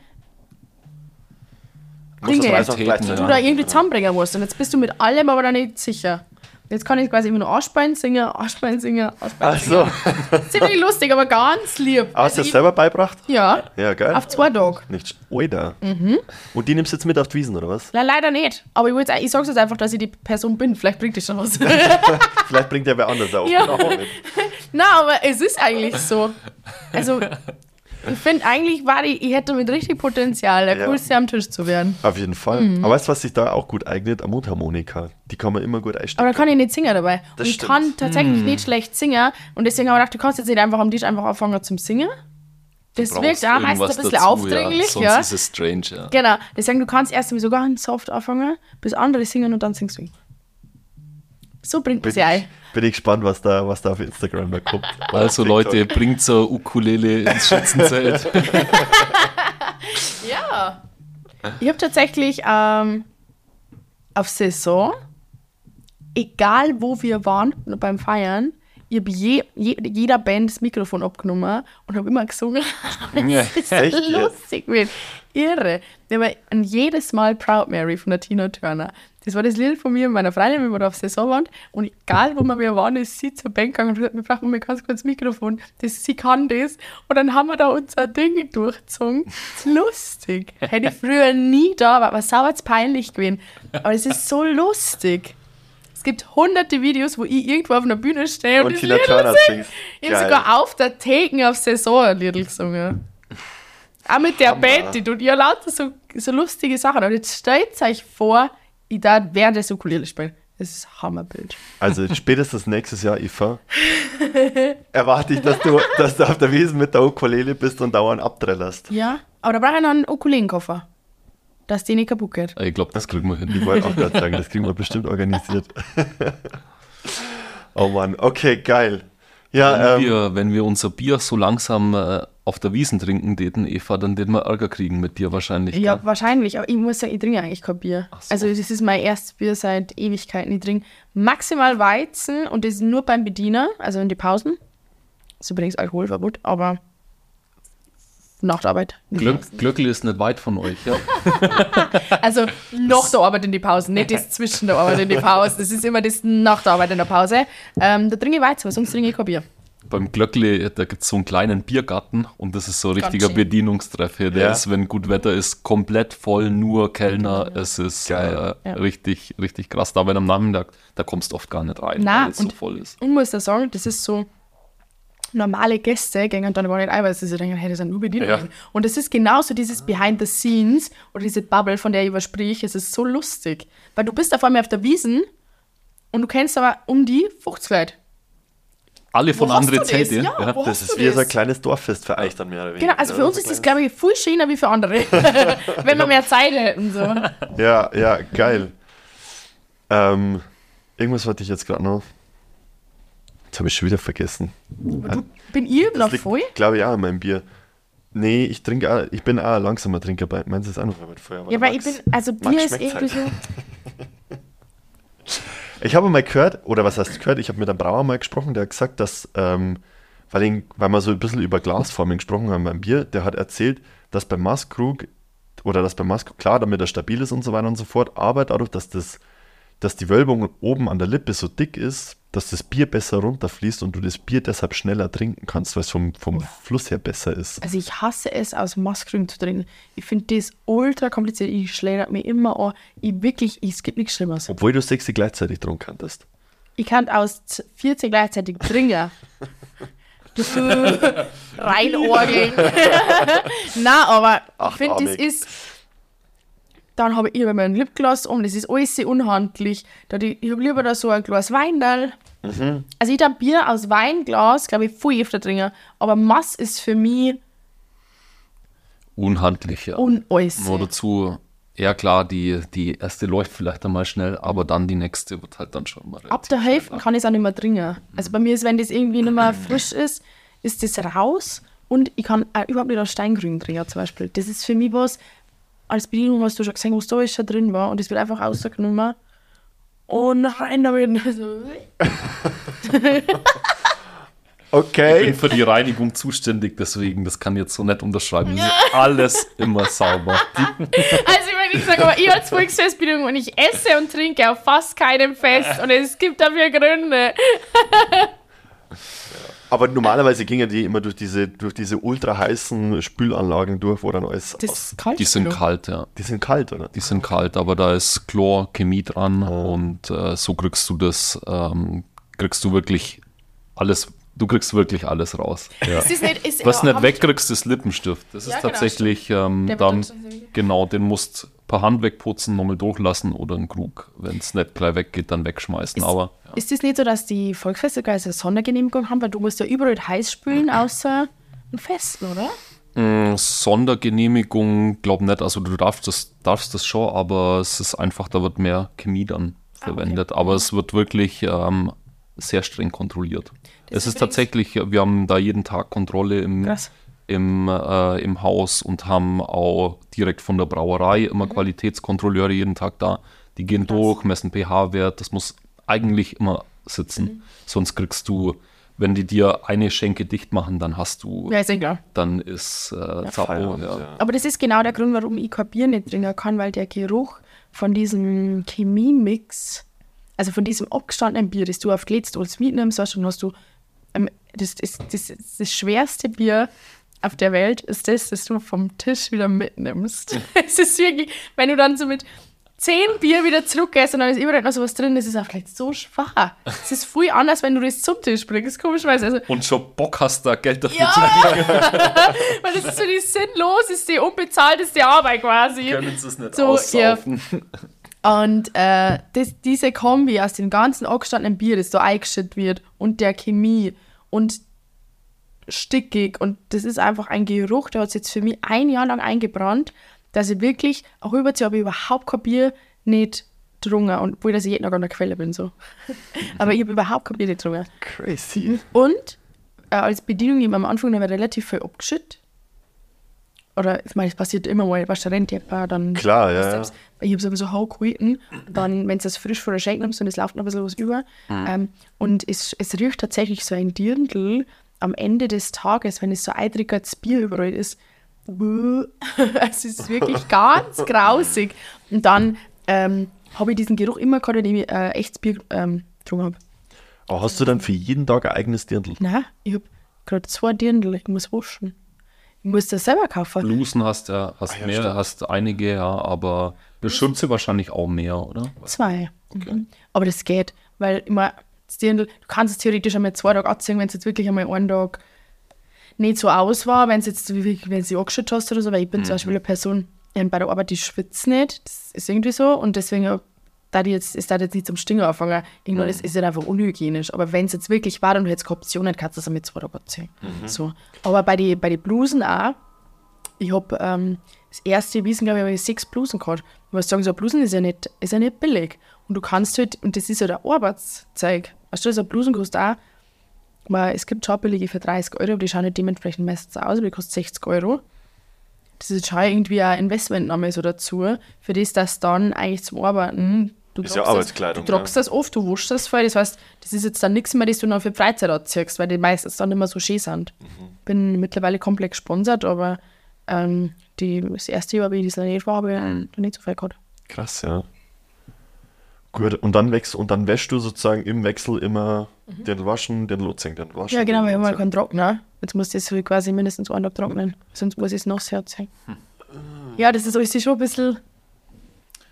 Dinge, die du da irgendwie zusammenbringen musst. Und jetzt bist du mit allem aber da nicht sicher. Jetzt kann ich quasi immer nur anspielen, singen, anspielen, singen, anspielen. Ach so. singen. Ziemlich lustig, aber ganz lieb. Hast du Also das ich- selber beibracht? Ja, Ja, geil. auf zwei Tage. Nicht Oida. Mhm. Und die nimmst du jetzt mit auf die Wiesen, oder was? Na, leider nicht. Aber ich, ich sag's jetzt einfach, dass ich die Person bin. Vielleicht bringt das schon was. Vielleicht bringt der wer anders auch. Ja. Na, aber es ist eigentlich so. Also, ich finde eigentlich, war ich, ich hätte mit richtig Potenzial, der Ja. coolste am Tisch zu werden. Auf jeden Fall. Mhm. Aber weißt du, was sich da auch gut eignet? Eine Mundharmonika. Die kann man immer gut Aber einstellen. da kann ich nicht singen dabei. Das und ich stimmt. kann tatsächlich nicht schlecht singen. Und deswegen habe ich gedacht, du kannst jetzt nicht einfach am Tisch einfach anfangen zum Singen. Das wirkt auch meistens ein bisschen dazu, aufdringlich, Sonst ja. ist es strange, ja. Genau. Deswegen, du kannst erst einmal so ganz soft anfangen, bis andere singen und dann singst du. So bringt man Bin sie ein. ich, bin ich gespannt, was da, was da auf Instagram da kommt. Also Leute, bringt so Ukulele ins Schützenzelt. Ja. Ich habe tatsächlich ähm, auf Saison, egal wo wir waren beim Feiern, ich habe je, je, jeder Band das Mikrofon abgenommen und habe immer gesungen. Ja. das ist Echt lustig, wird irre. Wir haben jedes Mal Proud Mary von der Tina Turner. Das war das Lied von mir und meiner Freundin, wir waren auf Saisonwand. Und egal, wo wir wir waren, ist sie zur Bank gegangen und gesagt, wir brauchen mal ganz kurz Mikrofon. Das, sie kann das. Und dann haben wir da unser Ding durchgezogen. Das ist lustig. Hätte ich früher nie da, war aber sauer peinlich gewesen. Aber es ist so lustig. Es gibt hunderte Videos, wo ich irgendwo auf einer Bühne stehe und, Und das Tina Lied Turner singt. Ich habe sogar auf der Theken auf Saison ein Lied gesungen. Auch mit der Hammer. Betty und ihr lauter so, so lustige Sachen. Und jetzt stellt euch vor, ich da während des Ukulele spielen. Das ist ein Hammerbild. Also spätestens nächstes Jahr, Eva, erwarte ich, dass du, dass du auf der Wiesn mit der Ukulele bist und dauernd abträllerst. Ja, aber da brauche ich noch einen Ukulelenkoffer. Dass die nicht kaputt geht. Ich glaube, das kriegen wir hin. Ich wollte auch gerade sagen, das kriegen wir bestimmt organisiert. oh Mann, okay, geil. Ja, Wenn, ähm, wir, wenn wir unser Bier so langsam äh, auf der Wiesen trinken täten, Eva, dann würden wir Ärger kriegen mit dir wahrscheinlich. Ja, gell? wahrscheinlich, aber ich muss sagen, ich trinke eigentlich kein Bier. So. Also, das ist mein erstes Bier seit Ewigkeiten. Ich trinke maximal Weizen und das nur beim Bediener, also in die Pausen. Das ist übrigens Alkoholverbot, aber nach der Arbeit. Glöck, Glöckl ist nicht weit von euch. Ja. Also nach der Arbeit in die Pause, nicht das zwischen der Arbeit in die Pause. Das ist immer das nach der Arbeit in der Pause. Ähm, da trinke ich Weizen, sonst trinke ich kein Bier. Beim Glöckli, da gibt es so einen kleinen Biergarten und das ist so ein richtiger. Bedienungstreff hier. Der Ja. ist, wenn gut Wetter ist, komplett voll, nur Kellner. Es ist Geil. äh, Ja. richtig, richtig krass. Da, wenn am Nachmittag, da kommst du oft gar nicht rein, Nein, weil es so und- voll ist. Und muss da sagen, das ist so, normale Gäste gehen dann gar nicht ein, weil sie sich denken, hey, das sind nur Bedienungen. Ja. Und es ist genauso dieses Behind the Scenes oder diese Bubble, von der ich übersprich, es ist so lustig. Weil du bist auf einmal auf der Wiesen und du kennst aber um die 50 Leute. Alle von Wo hast andere du das? Zelte. Ja, Ja. das ist du wie so ein das? kleines Dorffest für euch dann mehr oder weniger. Genau, also für uns ist das, glaube ich, viel schöner wie für andere. Wenn wir mehr Zeit hätten. So. Ja, ja, geil. Ähm, irgendwas wollte ich jetzt gerade noch. Jetzt habe ich schon wieder vergessen. Bin ich noch voll? glaube ich, auch in meinem Bier. Nee, ich trinke auch, ich bin auch ein langsamer Trinker. Meinst du das auch noch mit Feuer? Ja, weil ich bin, also Bier ist irgendwie halt. so. Ich habe mal gehört, oder was heißt gehört, ich habe mit einem Brauer mal gesprochen, der hat gesagt, dass, ähm, weil, ihn, weil wir so ein bisschen über Glasformen gesprochen haben beim Bier, der hat erzählt, dass beim Maskrug, oder dass beim Maskrug, klar, damit er stabil ist und so weiter und so fort, aber dadurch, dass, das, dass die Wölbung oben an der Lippe so dick ist, dass das Bier besser runterfließt und du das Bier deshalb schneller trinken kannst, weil es vom, vom Fluss her besser ist. Also ich hasse es, aus Maskrüm zu trinken. Ich finde das ultra kompliziert. Ich schläge mir immer an. Ich wirklich, ich, es gibt nichts Schlimmeres. Obwohl du sechs gleichzeitig trunken kanntest. Ich kann aus z- 14 gleichzeitig trinken. Reinorgeln. Na, aber ich finde, das ist. Dann habe ich immer mein Lipglas um, das ist alles sehr unhandlich. Da die, ich habe lieber da so ein Glas Weindal. Mhm. Also ich darf Bier aus Weinglas, glaube ich, viel öfter trinken. Aber Mass ist für mich Unhandlich, ja. unäußerlich. Nur dazu, ja klar, die, die erste läuft vielleicht einmal schnell, aber dann die nächste wird halt dann schon mal Ab der Hälfte kann ich es auch nicht mehr trinken. Also bei mir ist, wenn das irgendwie nicht mehr frisch ist, ist das raus und ich kann auch überhaupt nicht aus Steingrün trinken zum Beispiel. Das ist für mich was, als Bedienung hast du schon gesehen, was da ist schon drin war und das wird einfach rausgenommen und rein damit. So. Ich Okay. bin für die Reinigung zuständig, deswegen, das kann ich jetzt so nicht unterschreiben. Alles immer sauber. Also wenn ich sage, aber ich als Volksfestbedienung und ich esse und trinke auf fast keinem Fest und es gibt dafür Gründe. Aber normalerweise gingen die immer durch diese, durch diese ultra heißen Spülanlagen durch, wo dann alles Das aus, ist kalt. Die sind kalt, ja. Die sind kalt, oder? Die sind kalt, aber da ist Chlor, Chemie dran und äh, so kriegst du das, ähm, kriegst du wirklich alles, du kriegst wirklich alles raus. Ja. Ist nicht, ist, Was ja, nicht wegkriegst, ist Lippenstift. Das Ja, ist genau, tatsächlich, ähm, Der wird dann, genau, den musst per Hand wegputzen, nochmal durchlassen oder einen Krug. Wenn es nicht gleich weggeht, dann wegschmeißen. Ist- aber Ist das nicht so, dass die Volksfeste gar eine Sondergenehmigung haben, weil du musst ja überall heiß spülen, außer ein Festen, oder? mh, Sondergenehmigung, glaube nicht. Also du darfst das, darfst das schon, aber es ist einfach, da wird mehr Chemie dann Ah, verwendet. Aber es wird wirklich ähm, sehr streng kontrolliert. Es ist tatsächlich, wir haben da jeden Tag Kontrolle im, Krass. im, äh, im Haus und haben auch direkt von der Brauerei immer Mhm. Qualitätskontrolleure jeden Tag da. Die gehen durch, messen pH-Wert. Das muss eigentlich immer sitzen. Mhm. Sonst kriegst du, wenn die dir eine Schenke dicht machen, dann hast du, Ja, ist klar. dann ist äh, Zappo. Feierabend, Ja. ja. Aber das ist genau der Grund, warum ich kein Bier nicht trinken kann, weil der Geruch von diesem Chemiemix, also von diesem abgestandenen Bier, das du auf Glätstolz mitnimmst, weißt du, dann hast du, das, das, das, das, schwerste Bier auf der Welt ist das, das du vom Tisch wieder mitnimmst. es ist wirklich, wenn du dann so mit zehn Bier wieder zurückgehst und dann ist überall noch sowas drin, das ist auch vielleicht so schwach. Es ist viel anders, wenn du das zum Tisch bringst, komischerweise. Also, Und schon Bock hast, da Geld dafür Ja. zu weil das ist so die sinnloseste, unbezahlteste Arbeit quasi. können sie es nicht So, aussaufen. Und äh, das, diese Kombi aus dem ganzen angestandenen Bier, das da eingeschüttet wird und der Chemie und stickig und das ist einfach ein Geruch, der hat sich jetzt für mich ein Jahr lang eingebrannt, dass ich wirklich, auch über habe ich überhaupt kein Bier nicht getrunken und obwohl dass ich jeden Tag an der Quelle bin so. Aber ich habe überhaupt kein Bier nicht getrunken. Crazy. Und äh, als Bedienung, am Anfang haben wir relativ viel abgeschüttet. Oder, ich meine, es passiert immer mal, was der rennt ja dann. Klar, ja, ja. Ich habe es aber so hau gehalten. Dann, wenn du das frisch vor der Shake nimmst und es läuft noch ein bisschen was über. Ähm, und es, es riecht tatsächlich so ein Dirndl am Ende des Tages, wenn es so eitriges Bier überall ist. Es ist wirklich ganz grausig. Und dann ähm, habe ich diesen Geruch immer gehabt, indem ich äh, echtes Bier ähm, getrunken habe. Aber hast du dann für jeden Tag ein eigenes Dirndl? Nein, ich habe gerade zwei Dirndl, ich muss waschen. Ich muss das selber kaufen. Blusen hast ja, hast Ah, ja, mehr, stimmt. hast einige, ja, aber bestimmt sie wahrscheinlich auch mehr, oder? Zwei. Mhm. Aber das geht, weil immer du kannst es theoretisch einmal zwei Tage anziehen, wenn es jetzt wirklich einmal einen Tag nicht so aus war, wenn es jetzt, wie- wenn sie angeschaut hast oder so, weil ich bin zum Beispiel eine Person, ähm, bei der Arbeit, die schwitzt nicht, das ist irgendwie so und deswegen da jetzt, ist da jetzt nicht zum Stingen anfangen, irgendwann ist ist es einfach unhygienisch. Aber wenn es jetzt wirklich war und du hättest keine Option, dann kannst du es mit zwei Tagen anziehen. So. Aber bei den bei die Blusen auch, ich habe ähm, das erste Wiesen, glaube ich, habe ich sechs Blusen gehabt. Ich muss sagen, so eine Blusen ist ja nicht, ist ja nicht billig. Und du kannst halt, und das ist ja der Arbeitszeug. Weißt du, so eine Blusen kostet auch, weil es gibt schon billige für 30 Euro, aber die schauen nicht dementsprechend meistens aus, aber die kostet 60 Euro. Das ist schon irgendwie ein Investmentnahme so dazu, für das, dass dann eigentlich zum Arbeiten, du Ist ja Arbeitskleidung, Das, du tragst das oft, du waschst das voll, das heißt, das ist jetzt dann nichts mehr, das du noch für Freizeit anziehst, weil die meistens dann immer so schön sind. Bin mittlerweile komplett gesponsert, aber ähm, die, das erste Jahr, wie ich das nicht war, habe ich noch nicht so viel gehabt. Krass, ja. Gut, und dann wächst und dann wäschst du sozusagen im Wechsel immer den waschen, den Lotzing, den waschen. Mhm. Ja, genau, haben mal Lotzing. keinen Trockner. Jetzt muss das so quasi mindestens einen Tag trocknen, sonst muss ich es nass herziehen. Ja, das ist alles schon ein bisschen.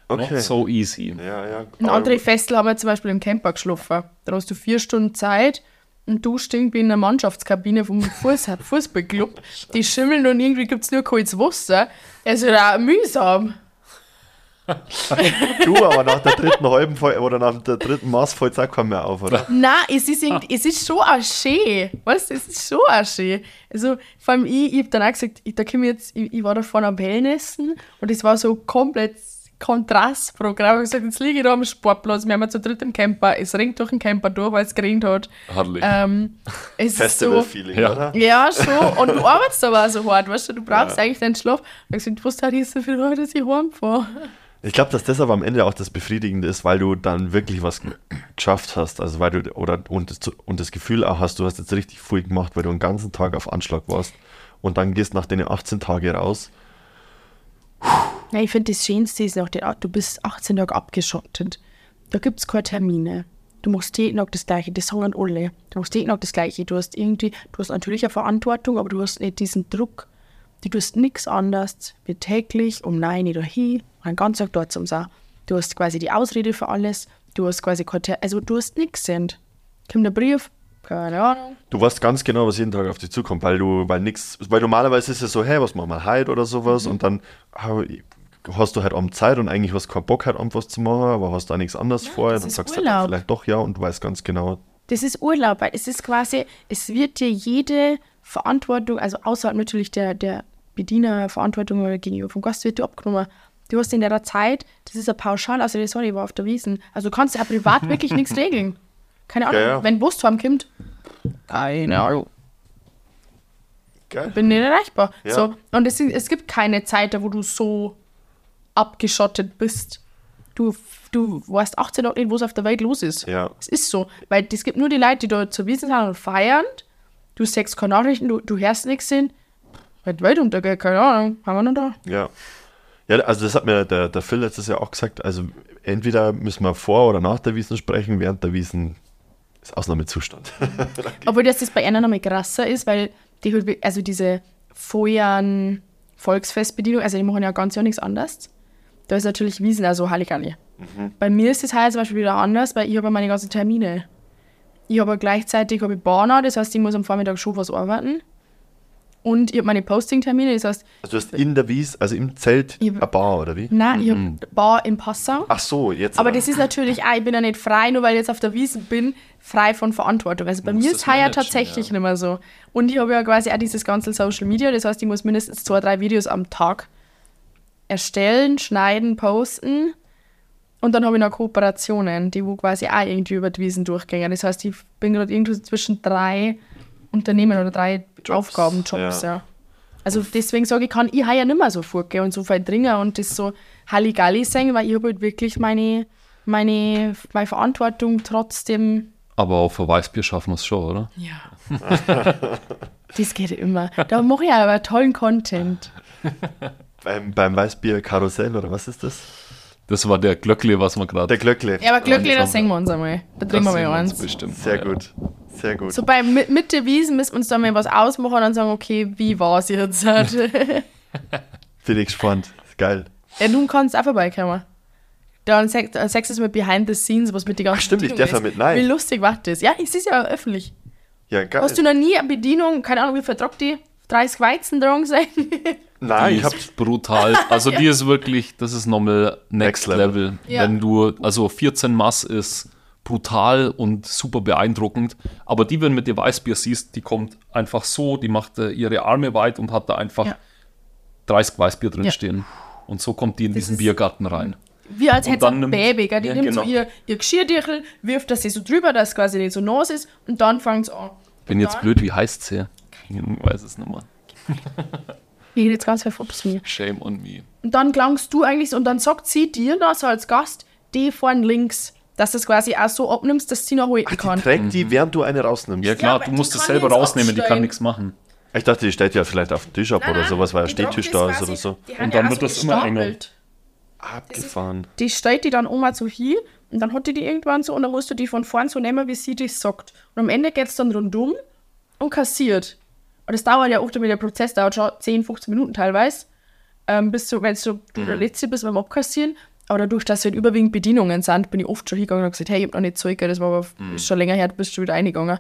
Okay. Not so easy. Ja, ja. Ein aber- andere Festel haben wir zum Beispiel im Camper geschlafen. Da hast du vier Stunden Zeit und du stehst wie in der Mannschaftskabine vom Fuß Fußballclub. Die schimmeln und irgendwie gibt es nur kaltes Wasser. Also da mühsam. Du, aber nach der dritten halben oder nach der dritten Maß fällt es auch kein mehr auf, oder? Nein, es ist, irgendwie, es ist schon auch schön. Weißt du, es ist schon auch schön. Also, vor allem ich, ich habe dann auch gesagt, ich, da ich, jetzt, ich, ich war da vorne am Wellnessen und es war so komplett Kontrastprogramm. Ich habe gesagt, jetzt liege ich da am Sportplatz, wir haben ja zu dritt im Camper, es ringt durch den Camper durch, weil es geregnet hat. Herrlich. Ähm, es ist so, Festival-Feeling, Ja. oder? ja, schon. Und du arbeitest aber auch so hart, weißt du, du brauchst eigentlich deinen Schlaf. Ich habe gesagt, was hat ist so viel, Leute, dass ich heimfahre? Ich glaube, dass das aber am Ende auch das Befriedigende ist, weil du dann wirklich was ge- geschafft hast. Also weil du, oder und das, und das Gefühl auch hast, du hast jetzt richtig viel gemacht, weil du den ganzen Tag auf Anschlag warst. Und dann gehst nach den 18 Tagen raus. Ja, ich finde, das Schönste ist noch, du bist 18 Tage abgeschottet. Da gibt es keine Termine. Du machst jeden Tag das Gleiche, das sagen alle. Du machst jeden Tag das Gleiche. Du hast irgendwie, du hast natürlich eine Verantwortung, aber du hast nicht diesen Druck. Du tust nichts anderes wie täglich um 9 Uhr hin, einen ganzen Tag dort zum sein. Du hast quasi die Ausrede für alles. Du hast quasi keine, also du hast nichts. Kommt der Brief, keine Ahnung. Du weißt ganz genau, was jeden Tag auf dich zukommt, weil du, weil nix, weil normalerweise ist es so, hey, was machen wir heute oder sowas und dann ah, hast du halt am Zeit und eigentlich hast keinen Bock halt am was zu machen, aber hast da nichts anderes vor, das dann sagst du halt vielleicht doch ja und du weißt ganz genau, Das ist Urlaub, weil es ist quasi, es wird dir jede Verantwortung, also außerhalb natürlich der, der Bedienerverantwortung oder gegenüber vom Gast, wird dir abgenommen. Du hast in der Zeit, das ist ein Pauschal, also sorry, ich war auf der Wiesen, also du kannst ja privat wirklich nichts regeln. Keine Ahnung, Ja, ja. wenn Bus kommt, keine Ahnung, geil. bin nicht erreichbar. Ja. So, und es, es gibt keine Zeit, wo du so abgeschottet bist. Du, du weißt 18 Tage nicht, was auf der Welt los ist. Ja. Es ist so, weil es gibt nur die Leute, die da zur Wiesen sind und feiern. Du siehst keine Nachrichten, du, du hörst nichts hin. Welt untergeht, keine Ahnung, haben wir noch da. Ja. Ja, also das hat mir der, der Phil letztes Jahr auch gesagt. Also entweder müssen wir vor oder nach der Wiesen sprechen, während der Wiesen ist Ausnahmezustand. Obwohl das, das bei einer noch mal krasser ist, weil die halt, also diese Feuern Volksfestbedienung, also die machen ja ganz ja nichts anderes. Da ist natürlich Wiesen, also Halligalli. Bei mir ist das heuer zum Beispiel wieder anders, weil ich habe ja meine ganzen Termine. Ich habe ja gleichzeitig habe ich Burnout, das heißt, ich muss am Vormittag schon was arbeiten. Und ich habe meine Posting-Termine, das heißt, Also du hast in der Wies, also im Zelt, Ich- eine Bar oder wie? nein, ich habe Bar in Passau. Ach so, jetzt. Aber das ist natürlich auch, ich bin ja nicht frei, nur weil ich jetzt auf der Wiese bin, frei von Verantwortung. Also bei mir ist heuer managen, tatsächlich ja. nicht mehr so. Und ich habe ja quasi auch dieses ganze Social Media, das heißt, ich muss mindestens zwei, drei Videos am Tag erstellen, schneiden, posten. Und dann habe ich noch Kooperationen, die wo quasi auch irgendwie über die Wiesen durchgehen. Das heißt, ich bin gerade irgendwo zwischen drei Unternehmen oder drei Jobs, Aufgaben, Jobs, ja. ja. Also deswegen sage ich, kann ich heuer nicht mehr so vorgehen und so viel dringen und das so Halligalli sagen, weil ich habe halt wirklich meine, meine, meine Verantwortung trotzdem. Aber auf ein Weißbier schaffen wir es schon, oder? Ja. das geht immer. Da mache ich aber tollen Content. beim, beim Weißbier Karussell oder was ist das? Das war der Glöckle, was wir gerade. Der Glöckle. Ja, aber glücklich, Langsam. das singen wir uns einmal. Da trinken wir mal eins. bestimmt. Sehr ja. gut. Sehr gut. So bei Mi- Mitte Wiesen müssen wir uns da mal was ausmachen und sagen, okay, wie war es jetzt? ja, Bin ich gespannt. Geil. du kannst auch vorbeikommen. Dann sagst dann du es mit Behind the Scenes, was mit den ganzen stimmt, ich darf ja mit, nein. Wie lustig war das? Ja, es ist ja öffentlich. Ja, geil. Hast du noch nie eine Bedienung, keine Ahnung, wie viel tragt die? 30 Weizen dran sein? Nein, Die ich ist brutal. Also die ist wirklich, das ist nochmal Next Next, Level. Level. Ja. Wenn du, also 14 Mass ist brutal und super beeindruckend. Aber die, wenn du mit dir Weißbier siehst, die kommt einfach so, die macht äh, ihre Arme weit und hat da einfach Ja. 30 Weißbier drin Ja. stehen. Und so kommt die in diesen ist- Biergarten rein. Wie als hätte ein Baby, gell? Die nimmt so genau. ihr, ihr Geschirrdickel, wirft das so drüber, dass es quasi nicht so nass ist und dann fängt es an. Bin Und jetzt blöd, wie heißt sie? Ich weiß es nicht mehr. Ich rede jetzt ganz viel von mir. Shame on me. Und dann klangst du eigentlich so, und dann sagt sie dir da so als Gast, die vorn links, dass du es quasi auch so abnimmst, dass sie noch halten Ach, kann. die trägt die, während du eine rausnimmst. Ja klar, aber du die musst es kann selber jetzt rausnehmen, die kann abstellen. nichts machen. Ich dachte, die steht ja vielleicht auf dem Tisch ab Nein, oder nein, sowas, weil ein die Stehtisch das da ist quasi- oder so. die haben Und ja dann auch wird so das immer enger. gestapelt. Abgefahren. Die stellt die dann immer so hin und dann hat die die irgendwann so und dann musst du die von vorn so nehmen, wie sie das sagt. Und am Ende geht es dann rundum und kassiert. Und das dauert ja auch, damit der Prozess dauert schon 10, 15 Minuten teilweise, ähm, bis du, wenn du der Letzte bist beim Abkassieren. Aber dadurch, dass es halt überwiegend Bedienungen sind, bin ich oft schon hingegangen und gesagt, hey, ich hab noch nicht Zeug, das war aber ist schon länger her, du bist schon wieder eingegangen.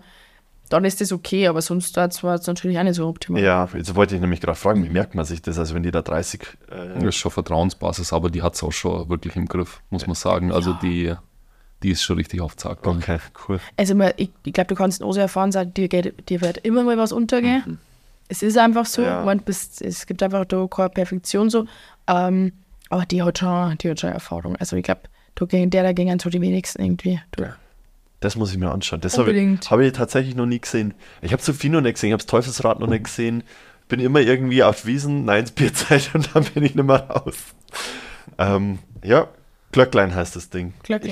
Dann ist das okay, aber sonst war es natürlich auch nicht so optimal. Ja, jetzt wollte ich nämlich gerade fragen, wie merkt man sich das? Also wenn die da 30, äh, Das ist schon Vertrauensbasis, aber die hat es auch schon wirklich im Griff, muss man sagen. Also die, die ist schon richtig auf Zack. okay, cool. Also ich, ich glaube, du kannst auch so erfahren sein, dir, geht, dir wird immer mal was untergehen. Es ist einfach so. Ja. Man, bist, es gibt einfach da keine Perfektion so. Ähm, aber die hat schon, die hat schon Erfahrung. Also ich glaube, da gegen der da gingen so die wenigsten irgendwie. Du. Das muss ich mir anschauen. Das habe ich, hab ich tatsächlich noch nie gesehen. Ich habe Sophie noch nicht gesehen, ich habe das Teufelsrad noch nicht gesehen. Bin immer irgendwie auf Wiesen, nein, ins Bierzeit und dann bin ich nicht mehr raus. Ähm, ja, Glöcklein heißt das Ding. Glöckli.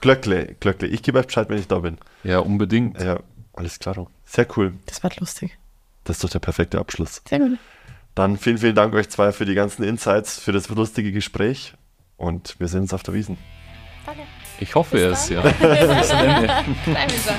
Glöckle, Glöckle. Ich gebe euch Bescheid, wenn ich da bin. Ja, unbedingt. Ja, alles klar. Sehr cool. Das wird lustig. Das ist doch der perfekte Abschluss. Sehr gut. Dann vielen, vielen Dank euch zwei für die ganzen Insights, für das lustige Gespräch und wir sehen uns auf der Wiesen. Danke. Ich hoffe Bis es, dann. ja. Bleib wieder.